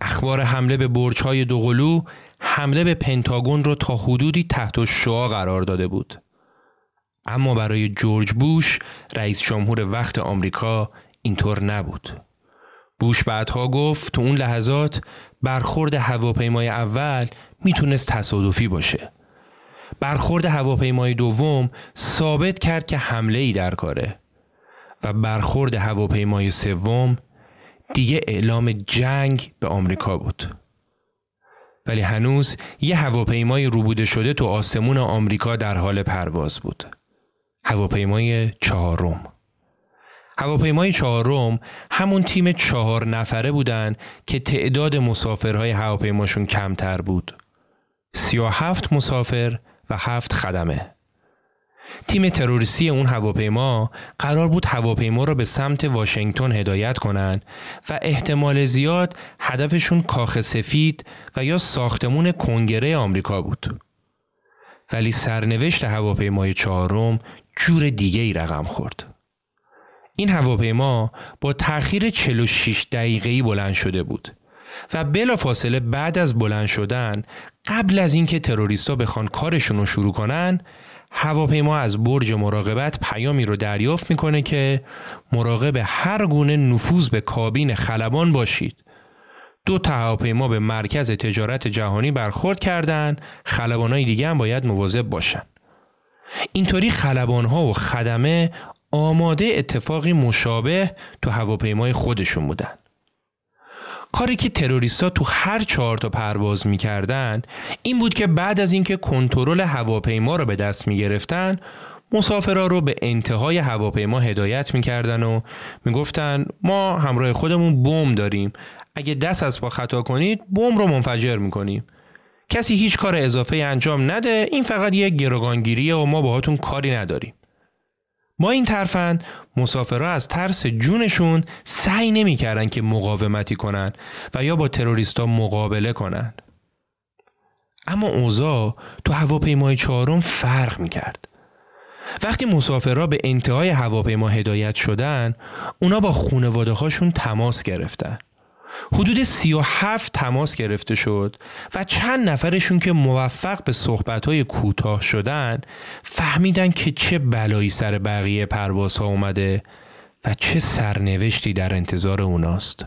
اخبار حمله به برج های دوقلو حمله به پنتاگون را تا حدودی تحت شعا قرار داده بود. اما برای جورج بوش رئیس جمهور وقت آمریکا اینطور نبود. بوش بعدها گفت تو اون لحظات برخورد هواپیمای اول می‌تونست تصادفی باشه. برخورد هواپیمای دوم ثابت کرد که حمله ای در کاره و برخورد هواپیمای سوم دیگه اعلام جنگ به آمریکا بود. ولی هنوز یه هواپیمای روبوده شده تو آسمون آمریکا در حال پرواز بود. هواپیمای چهارم. هواپیمای چهارم همون تیم چهار نفره بودن که تعداد مسافرهای هواپیماشون کمتر بود. سی و هفت مسافر و هفت خدمه. تیم تروریستی اون هواپیما قرار بود هواپیما را به سمت واشنگتن هدایت کنند و احتمال زیاد هدفشون کاخ سفید و یا ساختمون کنگره آمریکا بود. ولی سرنوشت هواپیمای چهارم جور دیگه ای رقم خورد. این هواپیما با تأخیر 46 دقیقه‌ای بلند شده بود و بلا فاصله بعد از بلند شدن قبل از اینکه تروریستا بخوان کارشون رو شروع کنن هواپیما از برج مراقبت پیامی رو دریافت می‌کنه که مراقب هر گونه نفوذ به کابین خلبان باشید دو تا هواپیما به مرکز تجارت جهانی برخورد کردند خلبانهای دیگه هم باید مواظب باشن اینطوری خلبان ها و خدمه آماده اتفاقی مشابه تو هواپیمای خودشون بودن. کاری که تروریستا تو هر چهار تا پرواز می‌کردن این بود که بعد از اینکه کنترل هواپیما رو به دست می‌گرفتن مسافرها رو به انتهای هواپیما هدایت می‌کردن و می‌گفتن ما همراه خودمون بم داریم اگه دست از پا خطا کنید بم رو منفجر می‌کنیم. کسی هیچ کار اضافه انجام نده این فقط یه گروگانگیریه و ما باهاتون کاری نداریم. با این ترفند مسافرها از ترس جونشون سعی نمی‌کردن که مقاومتی کنن و یا با تروریستا مقابله کنن. اما اوضاع تو هواپیمای چهارم فرق می‌کرد. وقتی مسافرها به انتهای هواپیما هدایت شدن اونا با خونواده هاشون تماس گرفتن. حدود 37 تماس گرفته شد و چند نفرشون که موفق به صحبتهای کوتاه شدن فهمیدن که چه بلایی سر بقیه پروازها اومده و چه سرنوشتی در انتظار اوناست.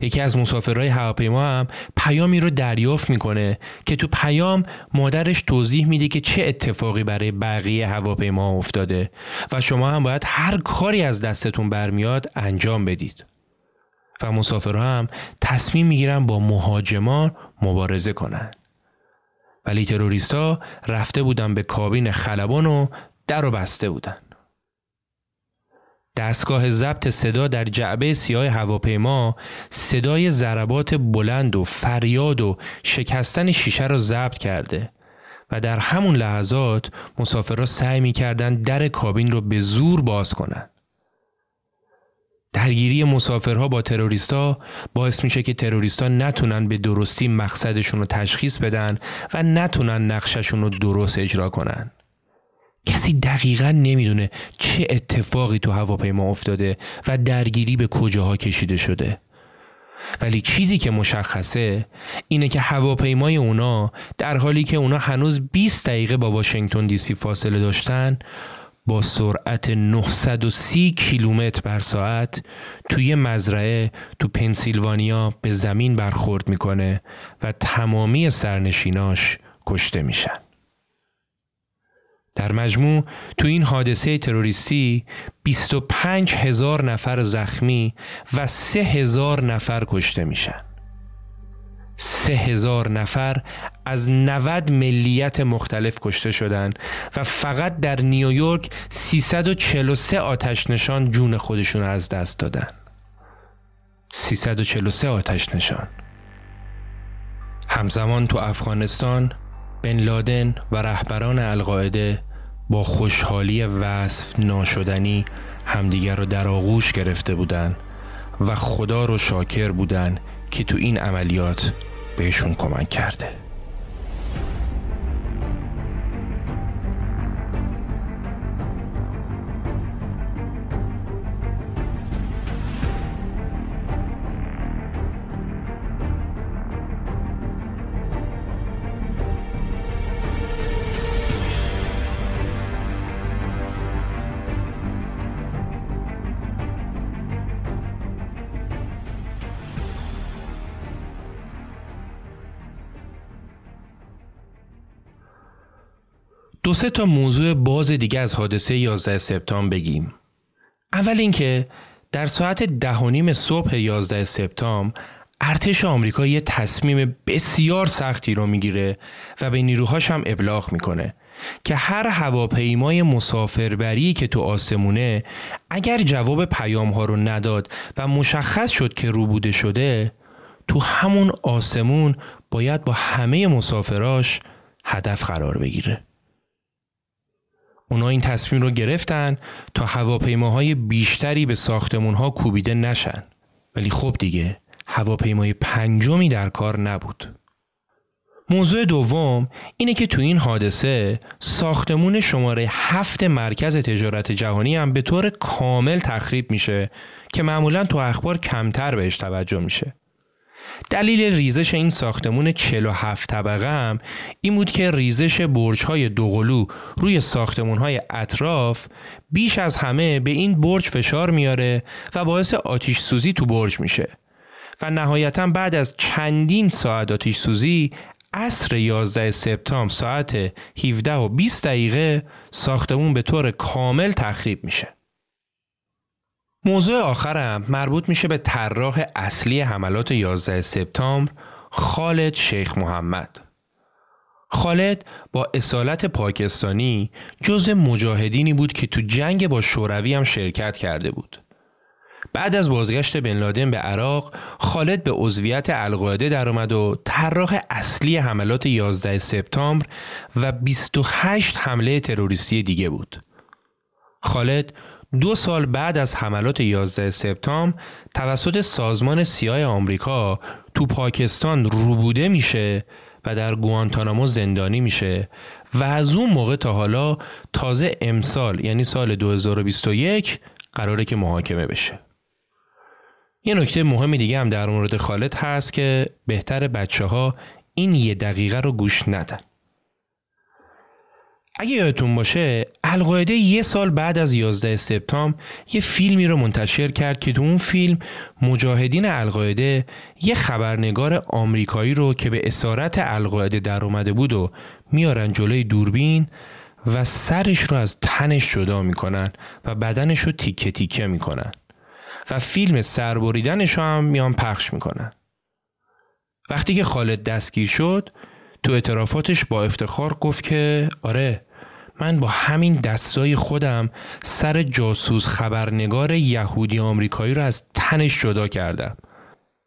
یکی از مسافرهای هواپیما هم پیامی رو دریافت می‌کنه که تو پیام مادرش توضیح میده که چه اتفاقی برای بقیه هواپیما افتاده و شما هم باید هر کاری از دستتون برمیاد انجام بدید. و مسافرها هم تصمیم می‌گیرن با مهاجمان مبارزه کنند. ولی تروریستا رفته بودن به کابین خلبان و در و بسته بودن. دستگاه ضبط صدا در جعبه سیاه هواپیما صدای ضربات بلند و فریاد و شکستن شیشه را ضبط کرده و در همون لحظات مسافرها سعی می‌کردن در کابین رو به زور باز کنند. درگیری مسافرها با تروریستا باعث میشه که تروریستا نتونن به درستی مقصدشون رو تشخیص بدن و نتونن نقششون رو درست اجرا کنن. کسی دقیقا نمی‌دونه چه اتفاقی تو هواپیما افتاده و درگیری به کجاها کشیده شده. ولی چیزی که مشخصه اینه که هواپیمای اونا در حالی که اونا هنوز 20 دقیقه با واشنگتن دی سی فاصله داشتن با سرعت 930 کیلومتر بر ساعت توی مزرعه تو پنسیلوانیا به زمین برخورد می‌کنه و تمامی سرنشیناش کشته میشن. در مجموع تو این حادثه تروریستی 25 هزار نفر زخمی و 3 هزار نفر کشته میشن. سه هزار نفر از 90 ملیت مختلف کشته شدند و فقط در نیویورک 343 آتش نشان جون خودشون از دست دادن. 343 آتش نشان همزمان تو افغانستان بن لادن و رهبران القاعده با خوشحالی وصف ناشدنی همدیگر رو در آغوش گرفته بودند و خدا رو شاکر بودند که تو این عملیات بهشون کمک کرده. سه تا موضوع باز دیگه از حادثه 11 سپتامبر بگیم. اول اینکه در ساعت ده و نیم صبح 11 سپتامبر ارتش آمریکا یه تصمیم بسیار سختی رو می‌گیره و به نیروهاش هم ابلاغ می‌کنه که هر هواپیمای مسافربری که تو آسمونه اگر جواب پیام ها رو نداد و مشخص شد که روبوده شده تو همون آسمون باید با همه مسافراش هدف قرار بگیره. اونا این تصمیم رو گرفتن تا هواپیماهای بیشتری به ساختمونها کوبیده نشن. ولی خب دیگه هواپیمای پنجمی در کار نبود. موضوع دوم اینه که تو این حادثه ساختمون شماره هفت مرکز تجارت جهانی هم به طور کامل تخریب میشه که معمولا تو اخبار کمتر بهش توجه میشه. دلیل ریزش این ساختمون 47 طبقه هم این بود که ریزش برج های دوقلو روی ساختمون های اطراف بیش از همه به این برج فشار میاره و باعث آتیش سوزی تو برج میشه و نهایتا بعد از چندین ساعت آتیش سوزی عصر 11 سپتامبر ساعت 17 و 20 دقیقه ساختمون به طور کامل تخریب میشه. موضوع آخرم مربوط میشه به طراح اصلی حملات 11 سپتامبر خالد شیخ محمد. خالد با اصالت پاکستانی جز مجاهدینی بود که تو جنگ با شوروی هم شرکت کرده بود. بعد از بازگشت بن لادن به عراق خالد به عضویت القاعده درآمد و طراح اصلی حملات 11 سپتامبر و 28 حمله تروریستی دیگه بود. خالد دو سال بعد از حملات 11 سپتامبر توسط سازمان سیاه آمریکا تو پاکستان روبوده میشه و در گوانتانامو زندانی میشه و از اون موقع تا حالا تازه امسال یعنی سال 2021 قراره که محاکمه بشه. یه نکته مهم دیگه هم در مورد خالد هست که بهتر بچه ها این یه دقیقه رو گوش ندن. اگه یادتون باشه القاعده یه سال بعد از 11 سپتامبر یه فیلمی رو منتشر کرد که تو اون فیلم مجاهدین القاعده یه خبرنگار آمریکایی رو که به اسارت القاعده در اومده بود و میارن جلوی دوربین و سرش رو از تنش جدا می‌کنن و بدنش رو تیکه تیکه می‌کنن و فیلم سربریدنش رو هم میان پخش می‌کنن. وقتی که خالد دستگیر شد تو اعترافاتش با افتخار گفت که آره من با همین دستای خودم سر جاسوس خبرنگار یهودی آمریکایی رو از تنش جدا کردم.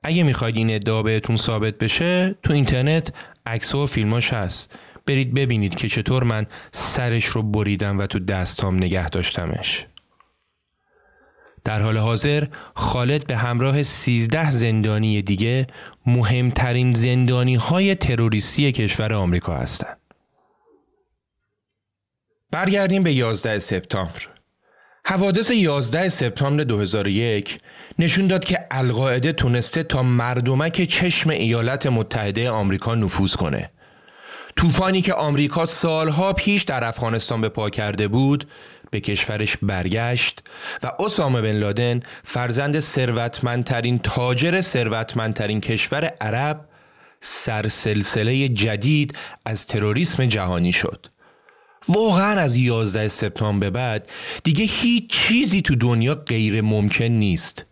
اگه می‌خواید این ادعا بهتون ثابت بشه تو اینترنت عکس و فیلماش هست. برید ببینید که چطور من سرش رو بریدم و تو دستام نگه داشتمش. در حال حاضر خالد به همراه 13 زندانی دیگه مهمترین زندانی های تروریستی کشور آمریکا هستند. برگردیم به 11 سپتامبر. حوادث 11 سپتامبر 2001 نشون داد که القاعده تونسته تا مردمک چشم ایالات متحده آمریکا نفوذ کنه. طوفانی که آمریکا سالها پیش در افغانستان به پا کرده بود به کشورش برگشت و اسامه بن لادن فرزند ثروتمندترین تاجر ثروتمندترین کشور عرب سرسلسله جدید از تروریسم جهانی شد واقعا از 11 سپتامبر به بعد دیگه هیچ چیزی تو دنیا غیر ممکن نیست.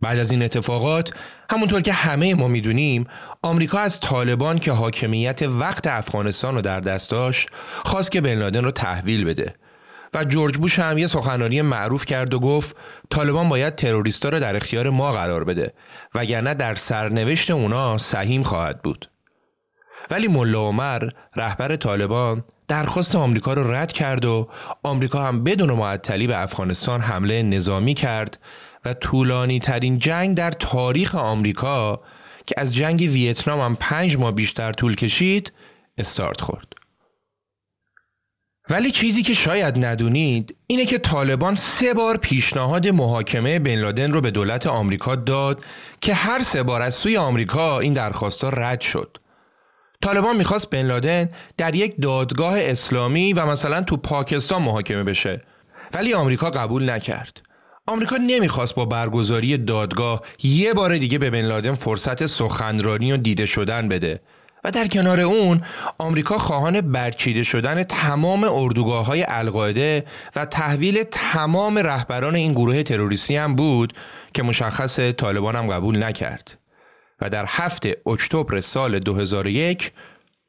بعد از این اتفاقات همونطور که همه ما می‌دونیم آمریکا از طالبان که حاکمیت وقت افغانستان رو در دست داشت خواست که بن لادن رو تحویل بده. و جورج بوش هم یه سخنرانی معروف کرد و گفت طالبان باید تروریستا رو در اختیار ما قرار بده وگرنه در سرنوشت اونا سهیم خواهد بود. ولی ملا عمر رهبر طالبان درخواست آمریکا رو رد کرد و آمریکا هم بدون معطلی به افغانستان حمله نظامی کرد و طولانی ترین جنگ در تاریخ آمریکا که از جنگ ویتنام هم پنج ماه بیشتر طول کشید استارت خورد. ولی چیزی که شاید ندونید اینه که طالبان سه بار پیشنهاد محاکمه بن لادن رو به دولت آمریکا داد که هر سه بار از سوی آمریکا این درخواستا رد شد. طالبان می‌خواست بن لادن در یک دادگاه اسلامی و مثلا تو پاکستان محاکمه بشه. ولی آمریکا قبول نکرد. آمریکا نمی‌خواست با برگزاری دادگاه یه بار دیگه به بن لادن فرصت سخنرانی و دیده شدن بده. و در کنار اون آمریکا خواهان برچیده شدن تمام اردوگاه های القاعده و تحویل تمام رهبران این گروه تروریستی هم بود که مشخص طالبان هم قبول نکرد. و در هفته اکتبر سال 2001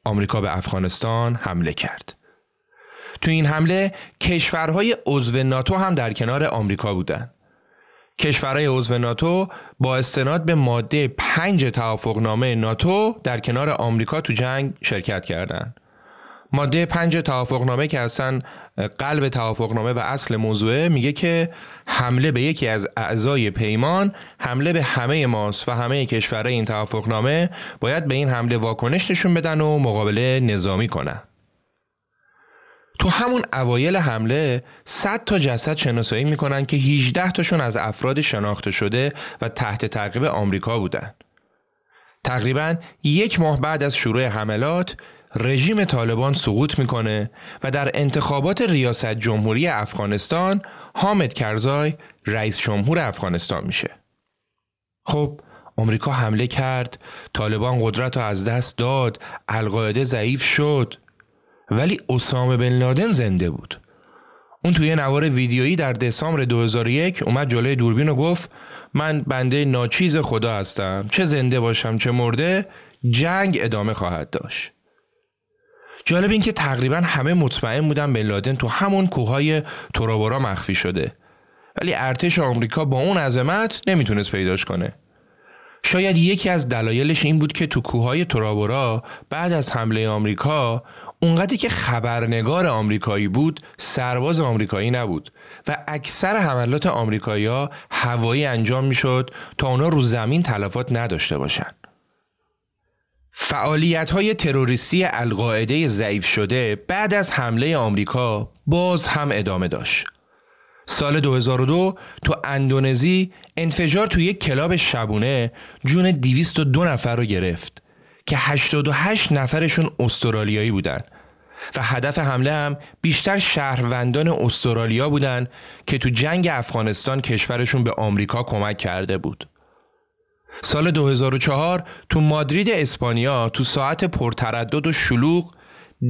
آمریکا به افغانستان حمله کرد. تو این حمله کشورهای عضو ناتو هم در کنار آمریکا بودند. کشورهای عضو ناتو با استناد به ماده پنج توافقنامه ناتو در کنار آمریکا تو جنگ شرکت کردند. ماده پنج توافقنامه که اصلا قلب توافقنامه و اصل موضوعه میگه که حمله به یکی از اعضای پیمان حمله به همه ماست و همه کشورهای این توافقنامه باید به این حمله واکنش نشون بدن و مقابله نظامی کنن. تو همون اوایل حمله 100 تا جسد شناسایی می‌کنن که 18 تاشون از افراد شناخته شده و تحت تعقیب آمریکا بودن. تقریبا یک ماه بعد از شروع حملات رژیم طالبان سقوط می‌کنه و در انتخابات ریاست جمهوری افغانستان حامد کرزای رئیس جمهور افغانستان میشه. خب آمریکا حمله کرد، طالبان قدرت رو از دست داد، القاعده ضعیف شد، ولی اسامه بن لادن زنده بود اون توی نوار ویدیویی در دسامبر 2001 اومد جلوی دوربین و گفت من بنده ناچیز خدا هستم چه زنده باشم چه مرده جنگ ادامه خواهد داشت جالب این که تقریبا همه مطمئن بودن بن لادن تو همون کوههای تورابورا مخفی شده ولی ارتش آمریکا با اون عظمت نمی‌تونست پیداش کنه شاید یکی از دلایلش این بود که تو کوههای تورابورا بعد از حمله آمریکا اونقدری که خبرنگار آمریکایی بود سرباز آمریکایی نبود و اکثر حملات آمریکایی‌ها هوایی انجام می‌شد تا اونا رو زمین تلفات نداشته باشن. فعالیت های تروریستی القاعده ضعیف شده بعد از حمله آمریکا باز هم ادامه داشت. سال 2002 تو اندونزی انفجار تو یک کلاب شبونه جون 202 نفر رو گرفت که 88 نفرشون استرالیایی بودن و هدف حمله هم بیشتر شهروندان استرالیا بودن که تو جنگ افغانستان کشورشون به آمریکا کمک کرده بود. سال 2004 تو مادرید اسپانیا تو ساعت پرتردد و شلوغ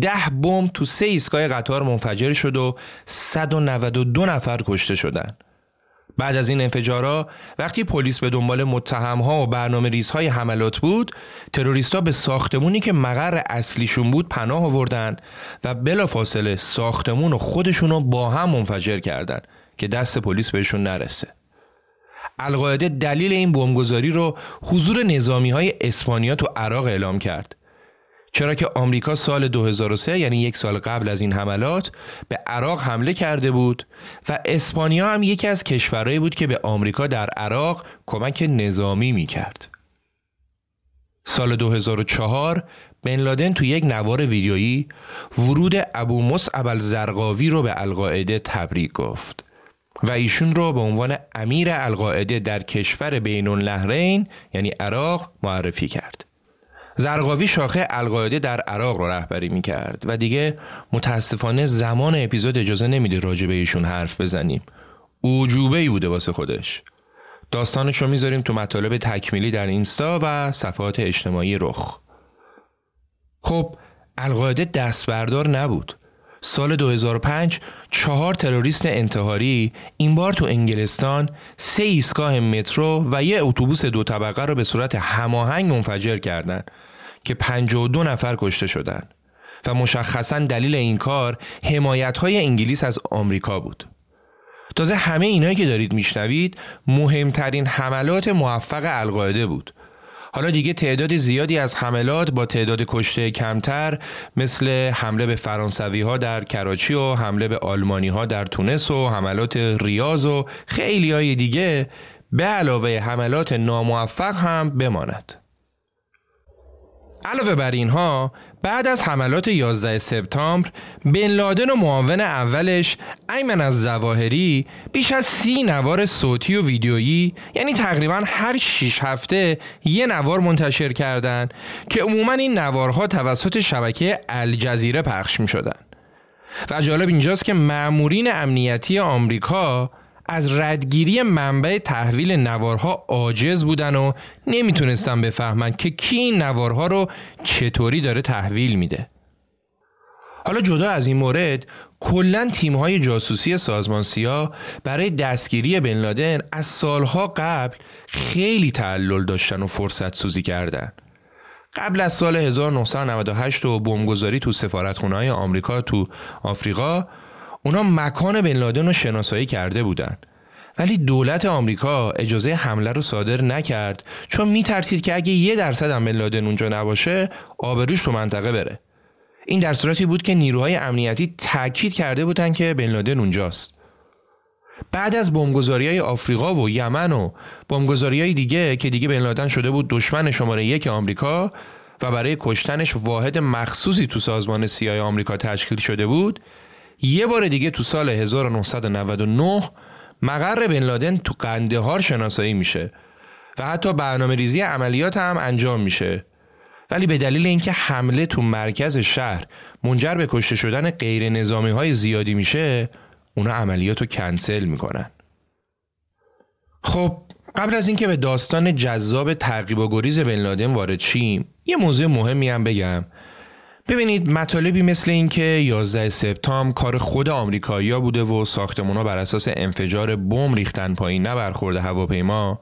ده بمب تو سه ایستگاه قطار منفجر شد و 192 نفر کشته شدند. بعد از این انفجارها وقتی پلیس به دنبال متهمها و برنامه ریزهای حملات بود تروریستا به ساختمونی که مقر اصلیشون بود پناه آوردن و بلافاصله ساختمون و خودشون رو با هم منفجر کردند که دست پلیس بهشون نرسه القاعده دلیل این بمبگذاری رو حضور نظامی های اسپانیا تو عراق اعلام کرد چرا که آمریکا سال 2003 یعنی یک سال قبل از این حملات به عراق حمله کرده بود و اسپانیا هم یکی از کشورهایی بود که به آمریکا در عراق کمک نظامی می کرد. سال 2004 بن لادن تو یک نوار ویدیویی ورود ابو مصعب الزرقاوی رو به القاعده تبریک گفت و ایشون رو به عنوان امیر القاعده در کشور بین النهرین یعنی عراق معرفی کرد. زرقاوی شاخه القاعده در عراق رو رهبری می کرد و دیگه متاسفانه زمان اپیزود اجازه نمیده راجع به ایشون حرف بزنیم. اوجوبه ای بوده واسه خودش. داستانش رو می‌ذاریم تو مطالب تکمیلی در اینستا و صفحات اجتماعی رخ. خب القاعده دست بردار نبود. سال 2005 چهار تروریست انتحاری این بار تو انگلستان سه ایستگاه مترو و یه اتوبوس دو طبقه رو به صورت هماهنگ منفجر کردند که 52 نفر کشته شدند و مشخصا دلیل این کار حمایت های انگلیس از آمریکا بود. تازه همه اینایی که دارید میشنوید مهمترین حملات موفق القاعده بود حالا دیگه تعداد زیادی از حملات با تعداد کشته کمتر مثل حمله به فرانسوی ها در کراچی و حمله به آلمانی ها در تونس و حملات ریاض و خیلی های دیگه به علاوه حملات ناموفق هم بماند. علاوه بر اینها بعد از حملات 11 سپتامبر بن لادن و معاون اولش ایمن از زواهری بیش از سی نوار صوتی و ویدیویی یعنی تقریبا هر 6 هفته یه نوار منتشر کردند که عموما این نوارها توسط شبکه الجزیره پخش می شدن. و جالب اینجاست که معمورین امنیتی آمریکا از ردگیری منبع تحویل نوارها عاجز بودن و نمی‌تونستن بفهمن که کی این نوارها رو چطوری داره تحویل میده. حالا جدا از این مورد کلا تیم‌های جاسوسی سازمان سیا برای دستگیری بن لادن از سالها قبل خیلی تعلل داشتن و فرصت سوزی کردن. قبل از سال 1998 و بمبگذاری تو سفارتخونه آمریکا تو آفریقا اونا مکان بن لادن رو شناسایی کرده بودند. ولی دولت آمریکا اجازه حمله رو صادر نکرد چون میترسید که اگه یه درصد هم بن لادن اونجا نباشه آبروش تو منطقه بره این در صورتی بود که نیروهای امنیتی تاکید کرده بودند که بن لادن اونجاست بعد از بمبگذاری های آفریقا و یمن و بمبگذاری های دیگه که دیگه بن لادن شده بود دشمن شماره یک آمریکا و برای کشتنش واحد مخصوصی تو سازمان سیای آمریکا تشکیل شده بود یه بار دیگه تو سال 1999 مقر بن لادن تو قندهار شناسایی میشه و حتی برنامه ریزی عملیات هم انجام میشه. ولی به دلیل اینکه حمله تو مرکز شهر منجر به کشته شدن غیر نظامی های زیادی میشه اونا عملیات رو کنسل می‌کنن. خب قبل از اینکه به داستان جذاب تعقیب و گریز بن لادن وارد شیم یه موضوع مهمی هم بگم. ببینید مطالبی مثل اینکه 11 سپتامبر کار خود آمریکایی‌ها بوده و ساختمونا بر اساس انفجار بمب ریختن پایین نبرخورده هواپیما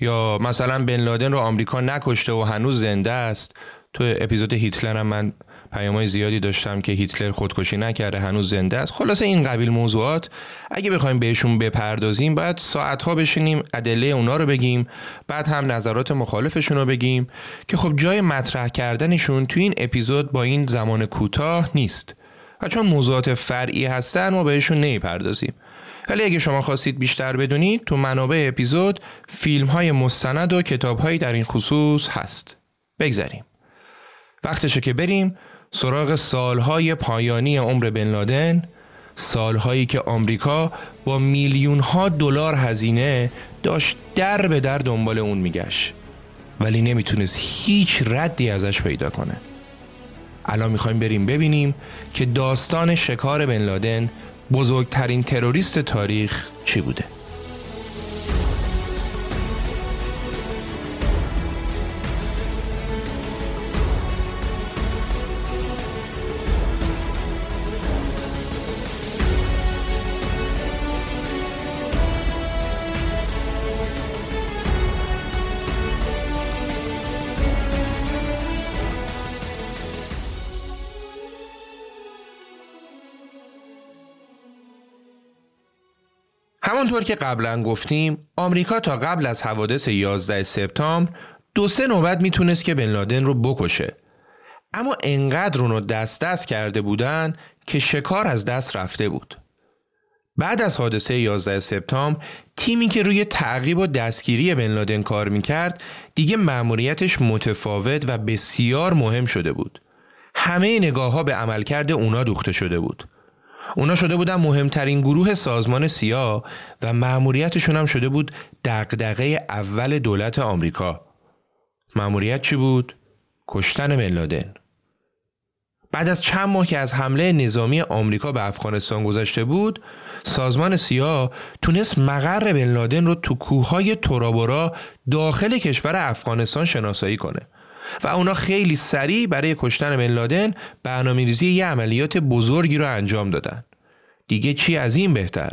یا مثلا بن لادن رو آمریکا نکشته و هنوز زنده است. تو اپیزود هیتلر هم من پیامهای زیادی داشتم که هیتلر خودکشی نکرده هنوز زنده است. خلاصه این قبیل موضوعات اگه بخوایم بهشون بپردازیم بعد ساعتها بشینیم ادله اونا رو بگیم بعد هم نظرات مخالفشون رو بگیم که خب جای مطرح کردنشون تو این اپیزود با این زمان کوتاه نیست. و چون موضوعات فرعی هستن ما بهشون نمی‌پردازیم. ولی اگه شما خواستید بیشتر بدونید تو منابع اپیزود فیلم های مستند و کتاب در این خصوص هست. بگذریم. وقتشه که بریم سراغ سالهای پایانی عمر بن لادن سالهایی که آمریکا با میلیون ها دلار هزینه داشت در به در دنبال اون میگشت. ولی نمی‌تونست هیچ ردی ازش پیدا کنه. الان می‌خوایم بریم ببینیم که داستان شکار بن لادن بزرگترین تروریست تاریخ چی بوده. همانطور که قبلا گفتیم آمریکا تا قبل از حوادث 11 سپتامبر دو سه نوبت می‌تونست که بن لادن رو بکشه. اما انقدر اونو دست دست کرده بودن که شکار از دست رفته بود. بعد از حادثه 11 سپتامبر تیمی که روی تعقیب و دستگیری بن لادن کار می‌کرد دیگه مأموریتش متفاوت و بسیار مهم شده بود. همه نگاه ها به عملکرد اونا دوخته شده بود. اونا شده بودن مهمترین گروه سازمان سیا و مأموریتشون هم شده بود دقدقه اول دولت آمریکا. مأموریت چی بود؟ کشتن بن بعد از چند ماه که از حمله نظامی آمریکا به افغانستان گذشته بود، سازمان سیا تونست مقر بن لادن رو تو کوههای تورابورا داخل کشور افغانستان شناسایی کنه. و اونا خیلی سریع برای کشتن بن لادن برنامه‌ریزی یه عملیات بزرگی رو انجام دادن. دیگه چی از این بهتر؟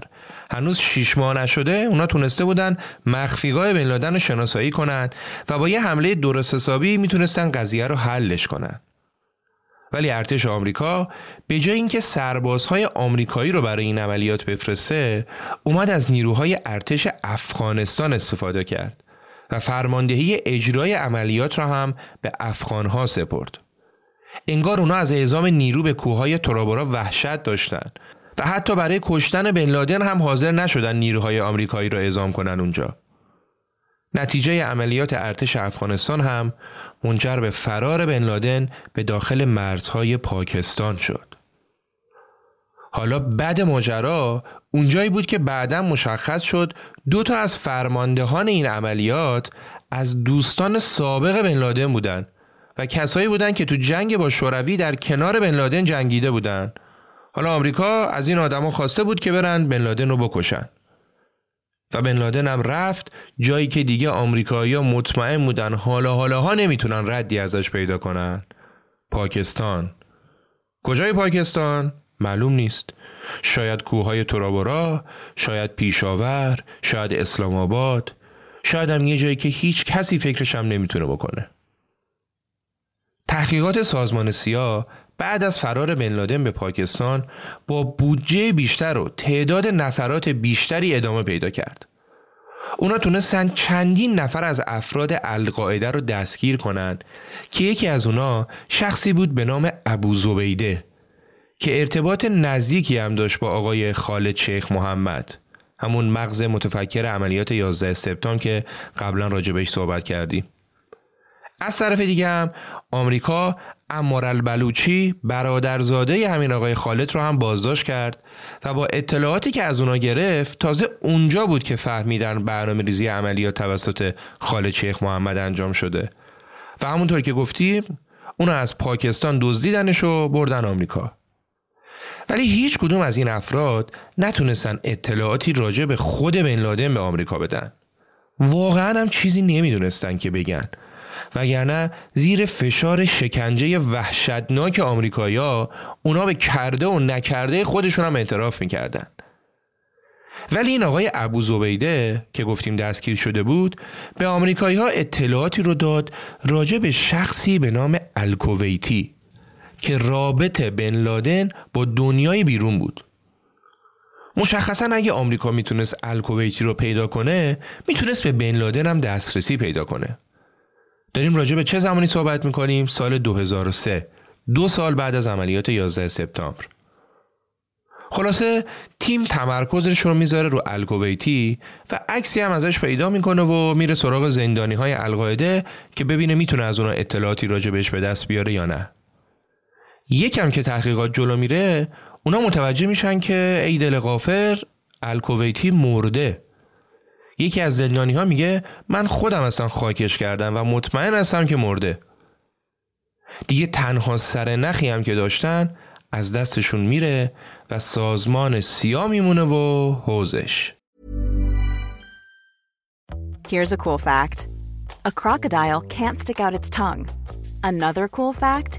هنوز شیش ماه نشده اونا تونسته بودن مخفیگاه بن لادن رو شناسایی کنن و با یه حمله درست حسابی می‌تونستن قضیه رو حلش کنن. ولی ارتش آمریکا به جای اینکه سربازهای آمریکایی رو برای این عملیات بفرسته اومد از نیروهای ارتش افغانستان استفاده کرد و فرماندهی اجرای عملیات را هم به افغانها سپرد. انگار اونا از اعزام نیرو به کوههای ترابورا وحشت داشتند و حتی برای کشتن بن لادن هم حاضر نشدن نیروهای آمریکایی را اعزام کنن اونجا. نتیجه عملیات ارتش افغانستان هم منجر به فرار بن لادن به داخل مرزهای پاکستان شد. حالا بعد ماجرا اونجایی بود که بعدا مشخص شد دو تا از فرماندهان این عملیات از دوستان سابق بن لادن بودن و کسایی بودن که تو جنگ با شوروی در کنار بن لادن جنگیده بودن. حالا آمریکا از این آدما خواسته بود که برن بن لادن رو بکشن. و بن لادن هم رفت جایی که دیگه آمریکایی مطمئن بودن حالا حالا ها نمی‌تونن ردی ازش پیدا کنن. پاکستان. کجای پاکستان؟ معلوم نیست. شاید کوههای ترابورا شاید پیشاور شاید اسلام آباد. شاید هم یه جایی که هیچ کسی فکرش هم نمی‌تونه بکنه. تحقیقات سازمان سیا بعد از فرار بن لادن به پاکستان با بودجه بیشتر و تعداد نفرات بیشتری ادامه پیدا کرد. اونا تونستن چندین نفر از افراد القاعده رو دستگیر کنند که یکی از اونا شخصی بود به نام ابو زبیده. که ارتباط نزدیکی هم داشت با آقای خالد شیخ محمد. همون مغز متفکر عملیات 11 سپتامبر که قبلا راجبش صحبت کردیم. از طرف دیگه هم آمریکا امار البلوچی برادرزاده همین آقای خالد رو هم بازداشت کرد و با اطلاعاتی که از اونا گرفت تازه اونجا بود که فهمیدن برنامه ریزی عملیات توسط خالد شیخ محمد انجام شده. و همونطور که گفتیم اونا از پاکستان دزدیدنش و بردن آمریکا. ولی هیچ کدوم از این افراد نتونستن اطلاعاتی راجع به خود بن لادن به آمریکا بدن. واقعا هم چیزی نمی‌دونستن که بگن. وگرنه زیر فشار شکنجه وحشتناک آمریکایا اونا به کرده و نکرده خودشون هم اعتراف می‌کردن. ولی این آقای ابو زبیده که گفتیم دستگیر شده بود به آمریکایی ها اطلاعاتی رو داد راجع به شخصی به نام الکویتی که رابط بن لادن با دنیای بیرون بود. مشخصا اگه آمریکا می‌تونست الکویتی رو پیدا کنه می‌تونست به بن لادن هم دسترسی پیدا کنه. داریم راجع به چه زمانی صحبت می‌کنیم؟ سال 2003 دو سال بعد از عملیات 11 سپتامبر. خلاصه تیم تمرکزش رو می‌ذاره رو الکویتی و عکسی هم ازش پیدا می‌کنه و میره سراغ زندانی های القاعده که ببینه می‌تونه از اونا اطلاعاتی راجع بهش به دست بیاره یا نه. یکم که تحقیقات جلو میره اونا متوجه میشن که ای دل غافر الکویتی مرده یکی از زندانی ها میگه من خودم اصلا خاکش کردم و مطمئن هستم که مرده دیگه تنها سر نخی هم که داشتن از دستشون میره و سازمان سیا میمونه و حوزش Here's a cool fact. A crocodile can't stick out its tongue. Another cool fact,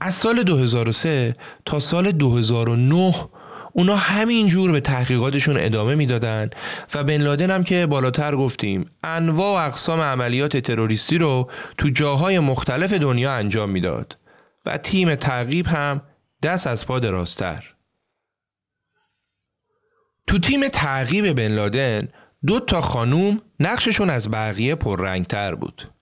از سال 2003 تا سال 2009 اونا همین جور به تحقیقاتشون ادامه می‌دادن و بن لادن هم که بالاتر گفتیم انواع و اقسام عملیات تروریستی رو تو جاهای مختلف دنیا انجام می‌داد و تیم تعقیب هم دست از پا دراستر. تو تیم تعقیب بن لادن دو تا خانوم نقششون از بقیه پررنگتر بود.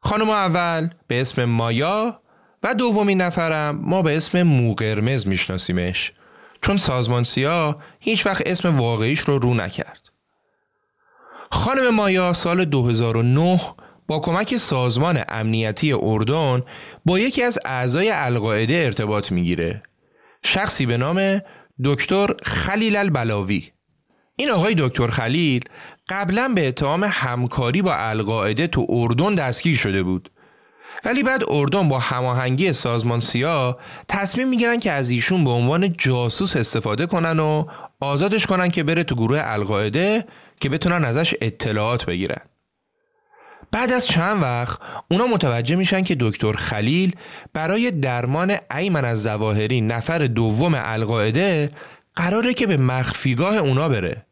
خانم اول به اسم مایا و دومین نفرم ما به اسم موقرمز میشناسیمش چون سازمان سیا هیچ وقت اسم واقعیش رو رو نکرد. خانم مایا سال 2009 با کمک سازمان امنیتی اردن با یکی از اعضای القاعده ارتباط می‌گیره. شخصی به نام دکتر خلیل البلاوی. این آقای دکتر خلیل قبلا به اتهام همکاری با القاعده تو اردن دستگیر شده بود ولی بعد اردن با هماهنگی سازمان سیا تصمیم می‌گیرن که از ایشون به عنوان جاسوس استفاده کنن و آزادش کنن که بره تو گروه القاعده که بتونن ازش اطلاعات بگیرن. بعد از چند وقت اونا متوجه میشن که دکتر خلیل برای درمان ایمن از زواهری نفر دوم القاعده قراره که به مخفیگاه اونا بره.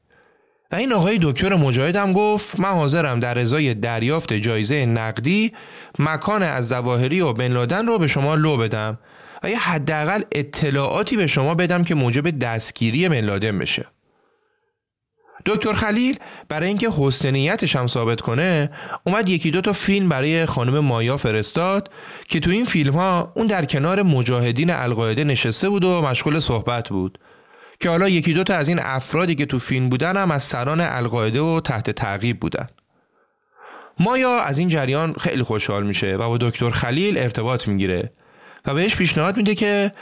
و این آقای دکتر مجاهد هم گفت من حاضرم در ازای دریافت جایزه نقدی مکان از زواهری و بن لادن رو به شما لو بدم و یه حداقل اطلاعاتی به شما بدم که موجب دستگیری بن لادن بشه. دکتر خلیل برای اینکه حسنیتش هم ثابت کنه اومد یکی دو تا فیلم برای خانم مایا فرستاد که تو این فیلم ها اون در کنار مجاهدین القاعده نشسته بود و مشغول صحبت بود. که حالا یکی دو تا از این افرادی که تو فیلم بودن هم از سران القاعده و تحت تعقیب بودن. مایا از این جریان خیلی خوشحال میشه و با دکتر خلیل ارتباط می‌گیره و بهش پیشنهاد میده که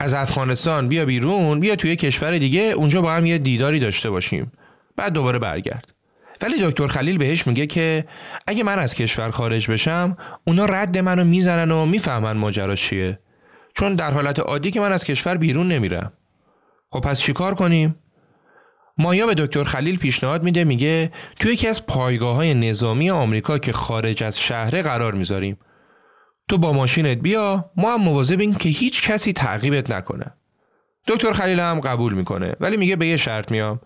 از افغانستان بیا بیرون بیا توی کشور دیگه اونجا با هم یه دیداری داشته باشیم. بعد دوباره برگرد. ولی دکتر خلیل بهش میگه که اگه من از کشور خارج بشم اونا رد منو می‌زنن و می‌فهمن ماجرا چیه. چون در حالت عادی که من از کشور بیرون نمیرم. خب پس چیکار کنیم؟ مایا به دکتر خلیل پیشنهاد میده میگه توی یکی از پایگاه های نظامی آمریکا که خارج از شهره قرار می‌ذاریم. تو با ماشینت بیا ما هم مواظبیم که هیچ کسی تعقیبت نکنه. دکتر خلیل هم قبول می‌کنه ولی میگه به یه شرط میام.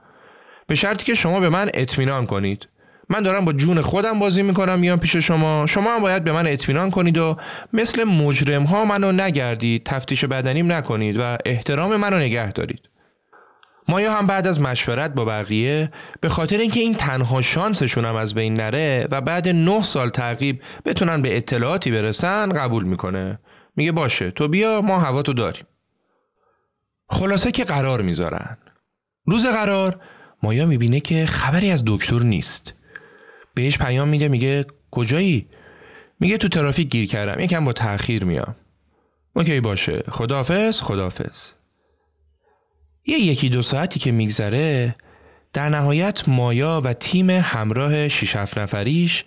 به شرطی که شما به من اطمینان کنید. من دارم با جون خودم بازی می‌کنم میام پیش شما. شما هم باید به من اطمینان کنید و مثل مجرم ها منو نگردید تفتیش بدنیم نکنید و احترام منو نگه دارید. مایا هم بعد از مشورت با بقیه به خاطر اینکه این تنها شانسشون هم از بین نره و بعد نه سال تعقیب بتونن به اطلاعاتی برسن قبول می‌کنه. میگه باشه تو بیا ما هوا تو داریم. خلاصه که قرار می‌ذارن. روز قرار مایا می‌بینه که خبری از دکتر نیست. بهش پیام میده میگه کجایی؟ میگه تو ترافیک گیر کردم یکم با تاخیر میام. اوکی باشه. خدافز خدافز یه یکی دو ساعتی که میگذره در نهایت مایا و تیم همراه 6 7 نفریش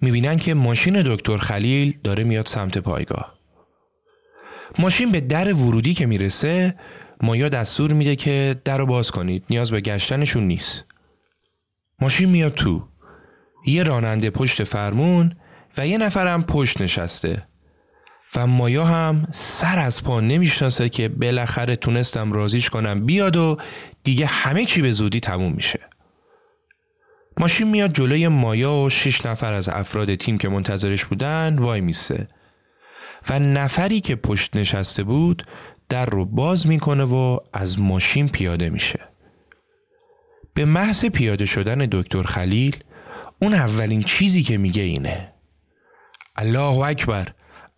می‌بینن که ماشین دکتر خلیل داره میاد سمت پایگاه. ماشین به در ورودی که می‌رسه مایا دستور میده که در رو باز کنید نیاز به گشتنشون نیست. ماشین میاد تو. یه راننده پشت فرمون و یه نفرم پشت نشسته و مایا هم سر از پا نمی‌شناسه که بالاخره تونستم رازیش کنم بیاد و دیگه همه چی به زودی تموم میشه. ماشین میاد جلوی مایا و شش نفر از افراد تیم که منتظرش بودن وای میسه و نفری که پشت نشسته بود در رو باز می‌کنه و از ماشین پیاده میشه. به محض پیاده شدن دکتر خلیل اون اولین چیزی که میگه اینه الله اکبر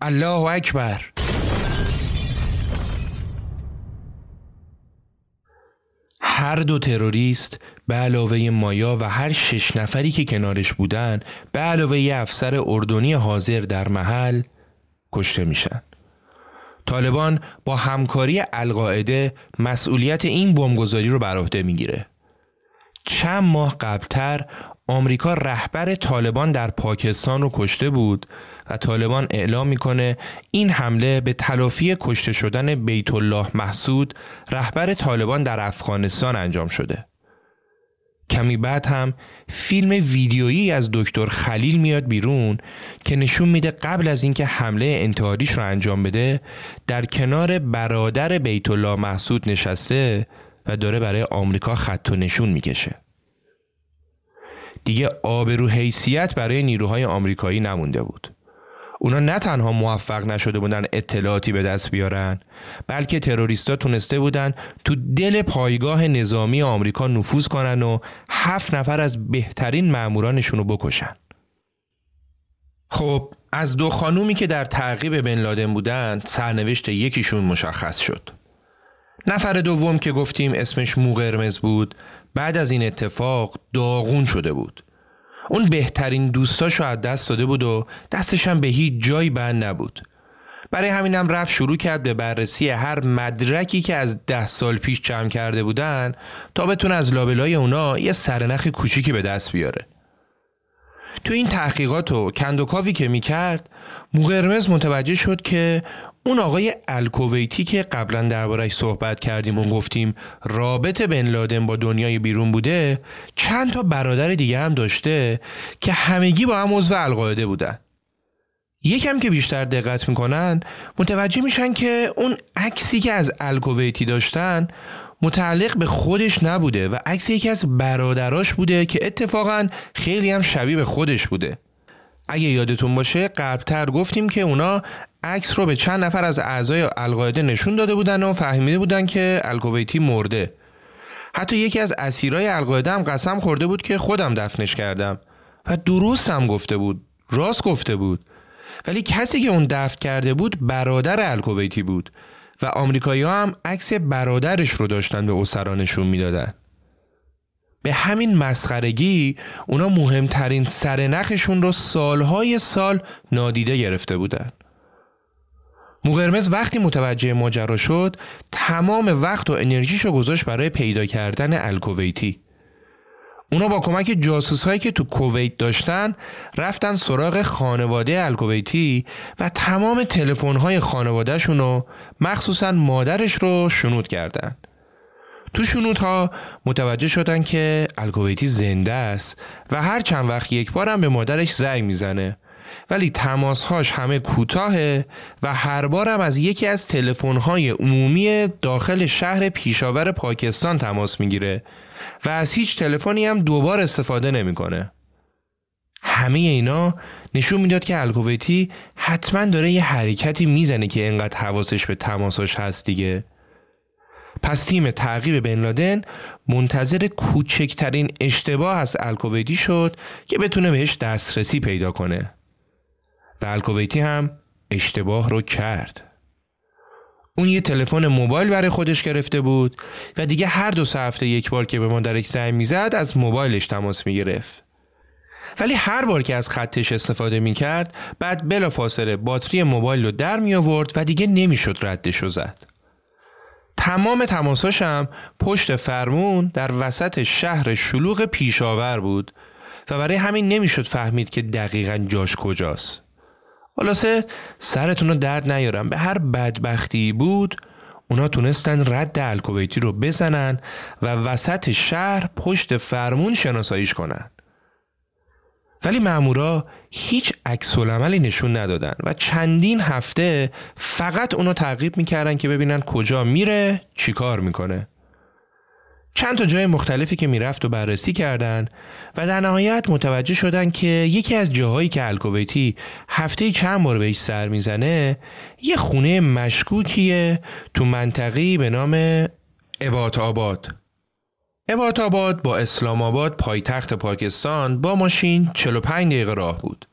الله اکبر هر دو تروریست به علاوه مایا و هر شش نفری که کنارش بودن به علاوه افسر اردنی حاضر در محل کشته میشن. طالبان با همکاری القاعده مسئولیت این بمبگذاری رو بر عهده می‌گیره. چند ماه قبلتر آمریکا رهبر طالبان در پاکستان رو کشته بود و طالبان اعلام می‌کنه این حمله به تلافی کشته شدن بیت الله محسود رهبر طالبان در افغانستان انجام شده. کمی بعد هم فیلم ویدیویی از دکتر خلیل میاد بیرون که نشون میده قبل از اینکه حمله انتحاریش رو انجام بده در کنار برادر بیت الله محسود نشسته و داره برای آمریکا خط و نشون می‌کشه. دیگه آبرو حیثیت برای نیروهای آمریکایی نمونده بود. اونا نه تنها موفق نشده بودن اطلاعاتی به دست بیارن بلکه تروریستا تونسته بودن تو دل پایگاه نظامی آمریکا نفوذ کنن و هفت نفر از بهترین مامورانشون رو بکشن. خب از دو خانومی که در تعقیب بن لادن بودن سرنوشت یکیشون مشخص شد. نفر دوم که گفتیم اسمش مو قرمز بود بعد از این اتفاق داغون شده بود. اون بهترین دوستاشو از دست داده بود و دستش هم به هیچ جایی بند نبود. برای همینم رفت شروع کرد به بررسی هر مدرکی که از ده سال پیش جمع کرده بودن تا بتونه از لابلای اونا یه سرنخ کوچیکی به دست بیاره. تو این تحقیقات و کندوکاوی که می‌کرد موقرمز متوجه شد که اون آقای الکویتی که قبلا دربارش صحبت کردیم و گفتیم رابط بن لادن با دنیای بیرون بوده چند تا برادر دیگه هم داشته که همگی با هم عضو القاعده بودن. یکم که بیشتر دقت می‌کنن متوجه میشن که اون عکسی که از الکویتی داشتن متعلق به خودش نبوده و عکس یکی از برادراش بوده که اتفاقا خیلی هم شبیه به خودش بوده. اگه یادتون باشه قبلتر گفتیم که اونا عکس رو به چند نفر از اعضای القاعده نشون داده بودن و فهمیده بودن که الکویتی مرده. حتی یکی از اسیرای القاعده هم قسم خورده بود که خودم دفنش کردم. و درست هم گفته بود. راست گفته بود. ولی کسی که اون دفن کرده بود برادر الکویتی بود. و آمریکایی هم عکس برادرش رو داشتن به اسرانشون می‌دادن. به همین مسخرگی اونا مهمترین سرنخشون رو سالهای سال نادیده گرفته بودن. موقرمز وقتی متوجه ماجرا شد تمام وقت و انرژیشو گذاشت برای پیدا کردن الکویتی. اونا با کمک جاسوس هایی که تو کویت داشتن رفتن سراغ خانواده الکویتی و تمام تلفن های خانوادهشون رو مخصوصا مادرش رو شنود کردن. تو شنودها متوجه شدن که الکویتی زنده است و هر چند وقت یک بارم به مادرش زنگ می‌زنه ولی تماسهاش همه کوتاهه و هر بارم از یکی از تلفن‌های عمومی داخل شهر پیشاور پاکستان تماس می‌گیره و از هیچ تلفنی هم دوبار استفاده نمی‌کنه. همه اینا نشون می‌داد که الکویتی حتما داره یه حرکتی می‌زنه که انقدر حواسش به تماساش هست دیگه. پس تیم تعقیب بن لادن منتظر کوچکترین اشتباه از الکویتی شد که بتونه بهش دسترسی پیدا کنه. و الکویتی هم اشتباه رو کرد. اون یه تلفن موبایل برای خودش گرفته بود و دیگه هر دو سه هفته یک بار که به مادرک زنگ می‌زد از موبایلش تماس می‌گرفت ولی هر بار که از خطش استفاده می‌کرد بعد بلافاصله باتری موبایل رو در می آورد و دیگه نمی‌شد ردش رو زد تمام تماساشم پشت فرمون در وسط شهر شلوغ پیشاور بود و برای همین نمی‌شد فهمید که دقیقا جاش کجاست. خلاصه سرتون رو درد نیارم. به هر بدبختی بود اونا تونستن رد الکویتی رو بزنن و وسط شهر پشت فرمون شناساییش کنن. ولی مامورا هیچ عکس عملی نشون ندادن و چندین هفته فقط اونو تعقیب می‌کردن که ببینن کجا میره چیکار می‌کنه. چند تا جای مختلفی که می‌رفت و بررسی کردن و در نهایت متوجه شدن که یکی از جاهایی که الکویتی هفته چند بار بهش سر می‌زنه یه خونه مشکوکیه تو منطقی به نام عبات آباد. عبات آباد با اسلام آباد پایتخت پاکستان با ماشین 45 دقیقه راه بود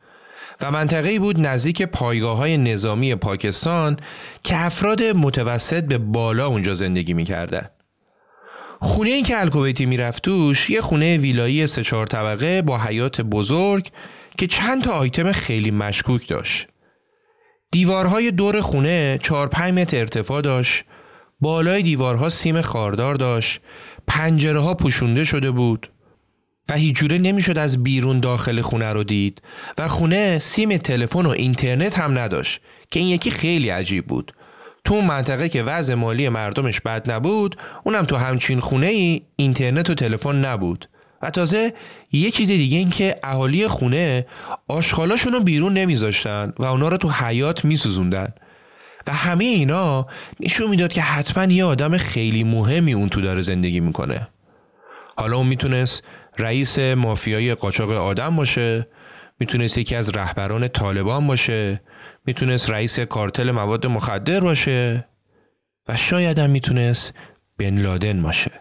و منطقه‌ای بود نزدیک پایگاه های نظامی پاکستان که افراد متوسط به بالا اونجا زندگی می‌کردن. خونه این که الکویتی می‌رفت توش یه خونه ویلایی سه چهار طبقه با حیات بزرگ که چند تا آیتم خیلی مشکوک داشت. دیوارهای دور خونه 4 5 متر ارتفاع داشت. بالای دیوارها سیم خاردار داشت. پنجره ها پوشونده شده بود. و هیچ جوره نمی‌شد از بیرون داخل خونه رو دید و خونه سیم تلفن و اینترنت هم نداشت که این یکی خیلی عجیب بود تو اون منطقه که وضع مالی مردمش بد نبود اونم تو همچین خونه ای اینترنت و تلفن نبود و تازه یه چیز دیگه این که اهالی خونه آشغالاشون رو بیرون نمیذاشتن و اونا رو تو حیات میسوزوندن و همه اینا نشون می‌داد که حتما یه آدم خیلی مهمی اون تو داره زندگی می‌کنه. حالا اون می‌تونست رئیس مافیای قاچاق آدم باشه می‌تونست یکی از رهبران طالبان باشه می‌تونست رئیس کارتل مواد مخدر باشه و شاید هم می‌تونست بن لادن باشه.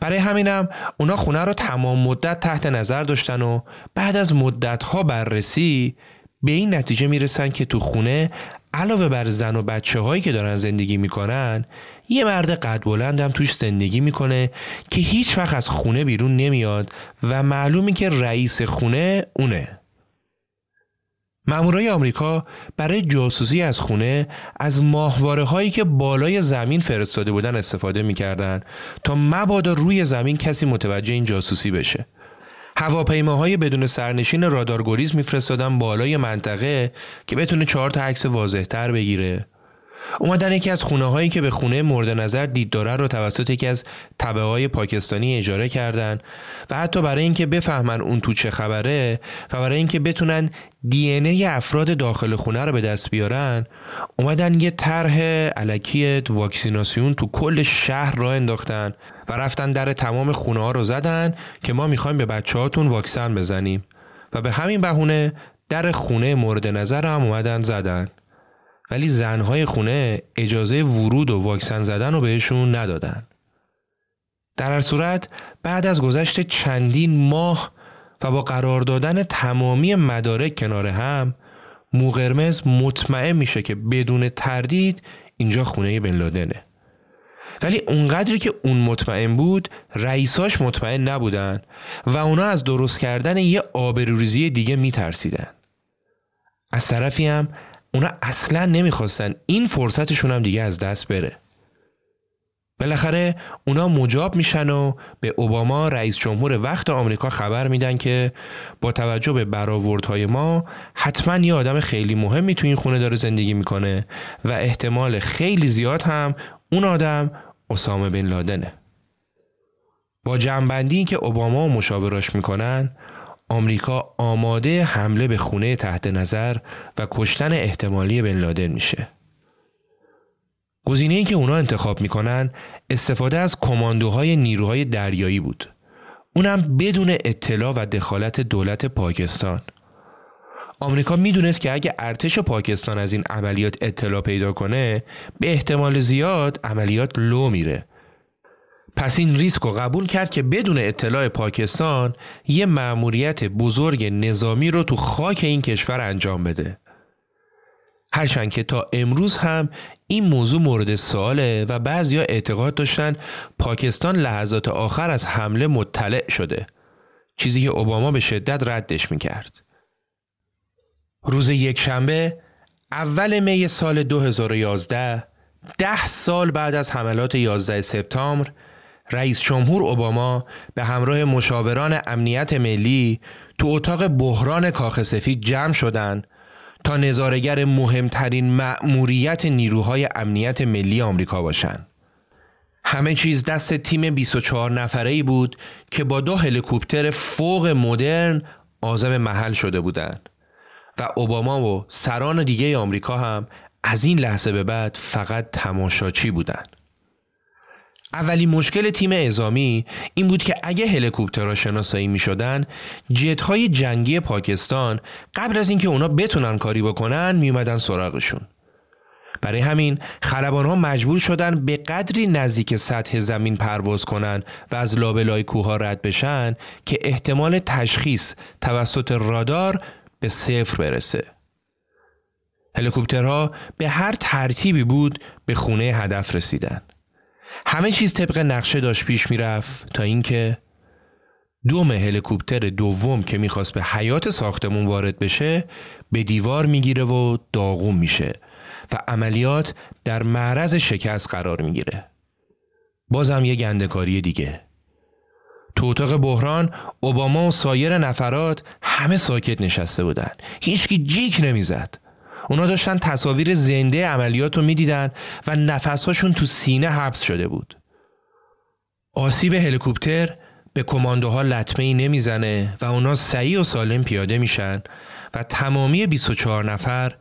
برای همینم اونا خونه رو تمام مدت تحت نظر داشتن و بعد از مدت ها بررسی به این نتیجه می‌رسن که تو خونه علاوه بر زن و بچه هایی که دارن زندگی می‌کنن یه مرد قد بلند هم توش زندگی می‌کنه که هیچ وقت از خونه بیرون نمیاد و معلومی که رئیس خونه اونه. مامورای آمریکا برای جاسوسی از خونه از ماهواره هایی که بالای زمین فرستاده بودن استفاده می‌کردن تا مبادا روی زمین کسی متوجه این جاسوسی بشه. هواپیماهای بدون سرنشین رادارگوریز میفرستادن بالای منطقه که بتونه چهار تا عکس واضحتر بگیره. اومدن یکی از خونه هایی که به خونه مورد نظر دید داره رو توسط یکی از طبعه های پاکستانی اجاره کردن و حتی برای اینکه بفهمن اون تو چه خبره و برای اینکه بتونن دی ای افراد داخل خونه رو به دست بیارن اومدن یه طرح علکی واکسیناسیون تو کل شهر را انداختن و رفتن در تمام خونه ها رو زدن که ما می‌خوایم به بچه هاتون واکسن بزنیم. و به همین بهونه در خونه مورد نظر هم اومدن زدن. ولی زنهای خونه اجازه ورود و واکسن زدن رو بهشون ندادن. در هر صورت بعد از گذشت چندین ماه و با قرار دادن تمامی مدارک کنار هم مو قرمز مطمئن میشه که بدون تردید اینجا خونه بن لادنه. ولی اونقدری که اون مطمئن بود رئیساش مطمئن نبودن و اونا از درست کردن یه آبروریزی دیگه میترسیدن. از طرفی هم اونا اصلا نمی‌خواستن. این فرصتشون هم دیگه از دست بره. بالاخره اونا مجاب میشن و به اوباما رئیس جمهور وقت آمریکا خبر میدن که با توجه به برآوردهای ما حتما یه آدم خیلی مهمی تو این خونه داره زندگی می‌کنه و احتمال خیلی زیاد هم اون آدم اسامه بن لادنه. با جنبندی که اوباما و مشاوراش می‌کنن آمریکا آماده حمله به خونه تحت نظر و کشتن احتمالی بن لادن میشه. گزینه ای که اونا انتخاب می‌کنن استفاده از کماندوهای نیروهای دریایی بود. اونم بدون اطلاع و دخالت دولت پاکستان. آمریکا می‌دونست که اگه ارتش پاکستان از این عملیات اطلاع پیدا کنه به احتمال زیاد عملیات لو میره پس این ریسک رو قبول کرد که بدون اطلاع پاکستان یه مأموریت بزرگ نظامی رو تو خاک این کشور انجام بده. هرچند که تا امروز هم این موضوع مورد سواله و بعضیا اعتقاد داشتن پاکستان لحظات آخر از حمله مطلع شده چیزی که اوباما به شدت ردش می‌کرد روز یک شنبه اول می سال 2011 ده سال بعد از حملات 11 سپتامبر رئیس جمهور اوباما به همراه مشاوران امنیت ملی تو اتاق بحران کاخ سفید جمع شدند تا نظارگر مهمترین مأموریت نیروهای امنیت ملی آمریکا باشند. همه چیز دست تیم 24 نفره ای بود که با دو هلیکوپتر فوق مدرن آزم محل شده بودند و اوباما و سران دیگه آمریکا هم از این لحظه به بعد فقط تماشاچی بودند. اولین مشکل تیم ازامی این بود که اگه هلیکوپترها شناسایی می شدن جت های جنگی پاکستان قبل از اینکه اونا بتونن کاری بکنن می اومدن سراغشون. برای همین خلبان ها مجبور شدن به قدری نزدیک سطح زمین پرواز کنن و از لابلای کوه ها رد بشن که احتمال تشخیص توسط رادار به صفر برسه. هلیکوپترها به هر ترتیبی بود به خونه هدف رسیدن. همه چیز طبق نقشه داشت پیش می‌رفت تا اینکه دوم هلیکوپتر دوم که می‌خواست به حیات ساختمون وارد بشه به دیوار می‌گیره و داغون میشه و عملیات در معرض شکست قرار می‌گیره. بازم یه گندکاری دیگه. تو اتاق بحران اوباما و سایر نفرات همه ساکت نشسته بودن. هیچکی جیک نمی‌زد. اونا داشتن تصاویر زنده عملیات رو می‌دیدن و نفسهاشون تو سینه حبس شده بود. آسیب هلیکوپتر به کماندوها لطمه ای نمی‌زنه و اونا سریع و سالم پیاده میشن و تمامی 24 نفر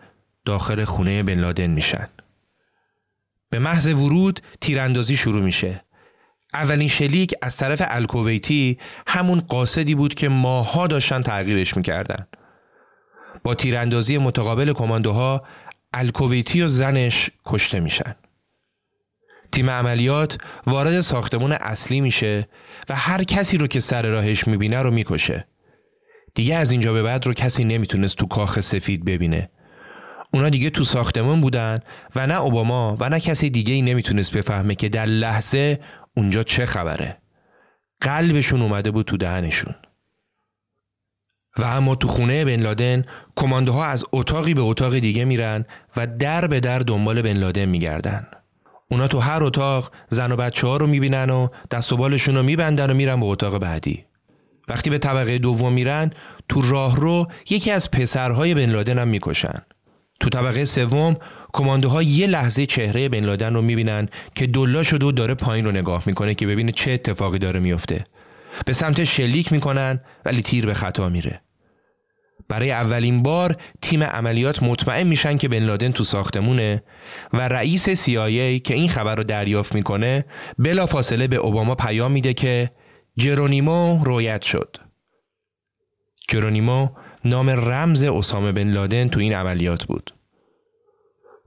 داخل خونه بن لادن میشن. به محض ورود تیراندازی شروع میشه. اولین شلیک از طرف الکویتی همون قاصدی بود که ماها داشتن تعقیبش می‌کردن. با تیراندازی متقابل کماندوها الکویتی و زنش کشته میشن. تیم عملیات وارد ساختمون اصلی میشه و هر کسی رو که سر راهش می‌بینه رو می‌کشه. دیگه از اینجا به بعد رو کسی نمی‌تونست تو کاخ سفید ببینه. اونا دیگه تو ساختمون بودن و نه اوباما و نه کسی دیگه ای نمی‌تونست بفهمه که در لحظه اونجا چه خبره. قلبشون اومده بود تو دهنشون. و اما تو خونه بن لادن کماندوها از اتاقی به اتاق دیگه میرن و در به در دنبال بن لادن میگردن. اونا تو هر اتاق زن و بچه ها رو می‌بینن و دست و بالشون رو میبندن و میرن به اتاق بعدی. وقتی به طبقه دوم میرن تو راه رو یکی از پسرهای بن لادن هم می‌کشن. تو طبقه سوم کماندوها یه لحظه چهره بن لادن رو می‌بینن که دلا شده و داره پایین رو نگاه می‌کنه که ببینه چه اتفاقی داره میفته. به سمت شلیک می‌کنن ولی تیر به خطا میره. برای اولین بار تیم عملیات مطمئن میشن که بن لادن تو ساختمونه و رئیس CIA که این خبر رو دریافت می‌کنه بلا فاصله به اوباما پیام میده که جرونیمو رویت شد. جرونیمو نام رمز اسامه بن لادن تو این عملیات بود.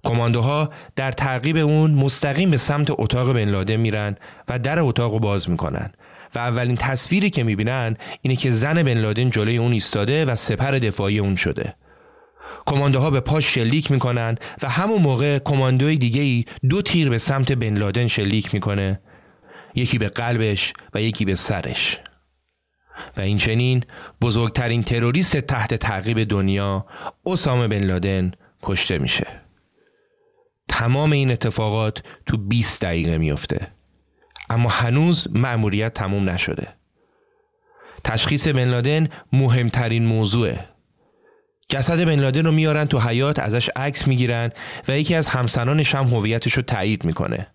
کماندوها در تعقیب اون مستقیم به سمت اتاق بن لادن میرن و در اتاق رو باز می‌کنن و اولین تصویری که می‌بینن اینه که زن بن لادن جلوی اون ایستاده و سپر دفاعی اون شده. کماندوها به پاش شلیک می‌کنن و همون موقع کماندوی دیگه ای دو تیر به سمت بن لادن شلیک می‌کنه. یکی به قلبش و یکی به سرش. و این چنین بزرگترین تروریست تحت تعقیب دنیا اسامه بن لادن کشته میشه. تمام این اتفاقات تو 20 دقیقه میفته اما هنوز مأموریت تموم نشده. تشخیص بن لادن مهمترین موضوعه. جسد بن لادن رو میارن تو حیات ازش عکس می‌گیرن و یکی از همسرانش هم هویتش رو تایید می‌کنه.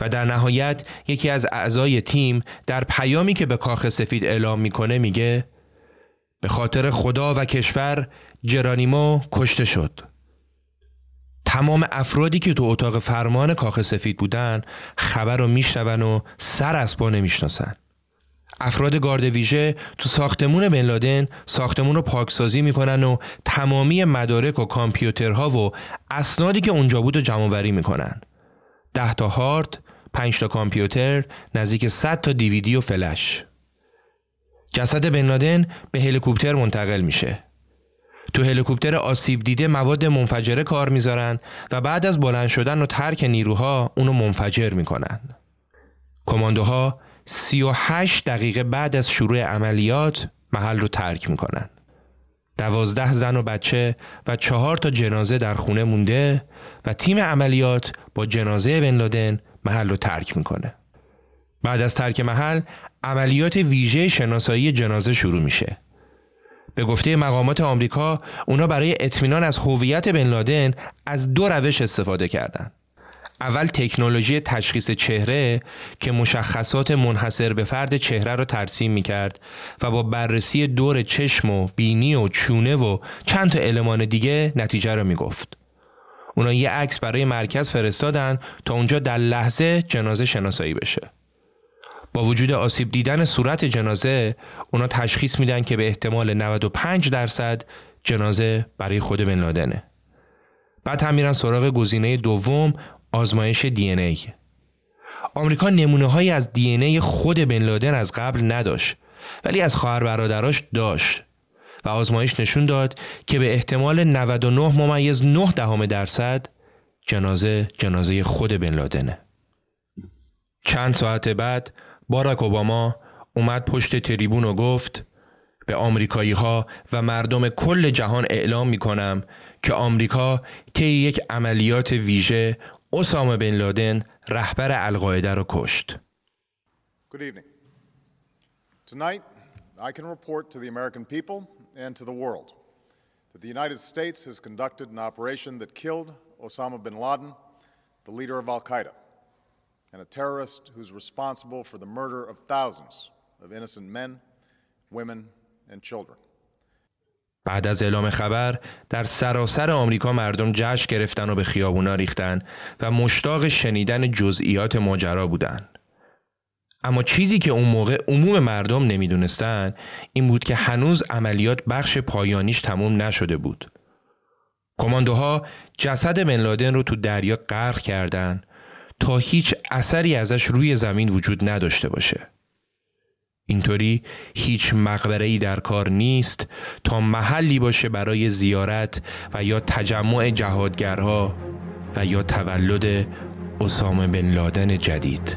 و در نهایت یکی از اعضای تیم در پیامی که به کاخ سفید اعلام می‌کنه میگه به خاطر خدا و کشور جرانیمو کشته شد. تمام افرادی که تو اتاق فرمان کاخ سفید بودن خبر رو میشنون و سر از پا نمی‌شناسن افراد گارد ویژه تو ساختمون بن لادن ساختمون رو پاکسازی می‌کنن و تمامی مدارک و کامپیوترها و اسنادی که اونجا بود رو جمع وری می‌کنن ده تا هارد، پنج تا کامپیوتر، نزدیک 100 تا دیویدی و فلش. جسد بن لادن به هلیکوپتر منتقل میشه. تو هلیکوپتر آسیب دیده مواد منفجره کار می‌ذارن و بعد از بلند شدن و ترک نیروها اونو منفجر می‌کنن. کماندوها 38 دقیقه بعد از شروع عملیات محل رو ترک می‌کنن. دوازده زن و بچه و چهار تا جنازه در خونه مونده و تیم عملیات با جنازه بن لادن محل رو ترک می‌کنه. بعد از ترک محل عملیات ویژه شناسایی جنازه شروع میشه. به گفته مقامات آمریکا اونا برای اطمینان از هویت بن لادن از دو روش استفاده کردند. اول تکنولوژی تشخیص چهره که مشخصات منحصر به فرد چهره رو ترسیم می کرد و با بررسی دور چشم و بینی و چونه و چند تا المان دیگه نتیجه رو می گفت. اونا یه عکس برای مرکز فرستادن تا اونجا در لحظه جنازه شناسایی بشه. با وجود آسیب دیدن صورت جنازه اونا تشخیص میدن که به احتمال 95 درصد جنازه برای خود بن لادنه. بعد هم میرن سراغ گزینه دوم آزمایش دی ای. آمریکا نمونه های از دی ای خود بن لادن از قبل نداشت ولی از خواهر برادراش داشت و آزمایش نشون داد که به احتمال 99 ممیز 9 دهم درصد جنازه جنازه خود بن لادنه. چند ساعت بعد باراک اوباما اومد پشت تریبون و گفت به آمریکایی ها و مردم کل جهان اعلام می کنم که آمریکا طی یک عملیات ویژه اسامه بن لادن رهبر القاعده را کشت. Good evening. Tonight, I can report to the American people and to the world that the United States has conducted an operation that killed Osama bin Laden, the leader of Al Qaeda, and a terrorist who's responsible for the murder of thousands of innocent men, women, and children. بعد از اعلام خبر در سراسر آمریکا مردم جشن گرفتن و به خیابونا ریختن و مشتاق شنیدن جزئیات ماجرا بودند. اما چیزی که اون موقع عموم مردم نمی‌دونستن این بود که هنوز عملیات بخش پایانیش تموم نشده بود. کماندوها جسد بن لادن رو تو دریا غرق کردند تا هیچ اثری ازش روی زمین وجود نداشته باشه. اینطوری هیچ مقبره در کار نیست تا محلی باشه برای زیارت و یا تجمع جهادگرها و یا تولد اسامه بن لادن جدید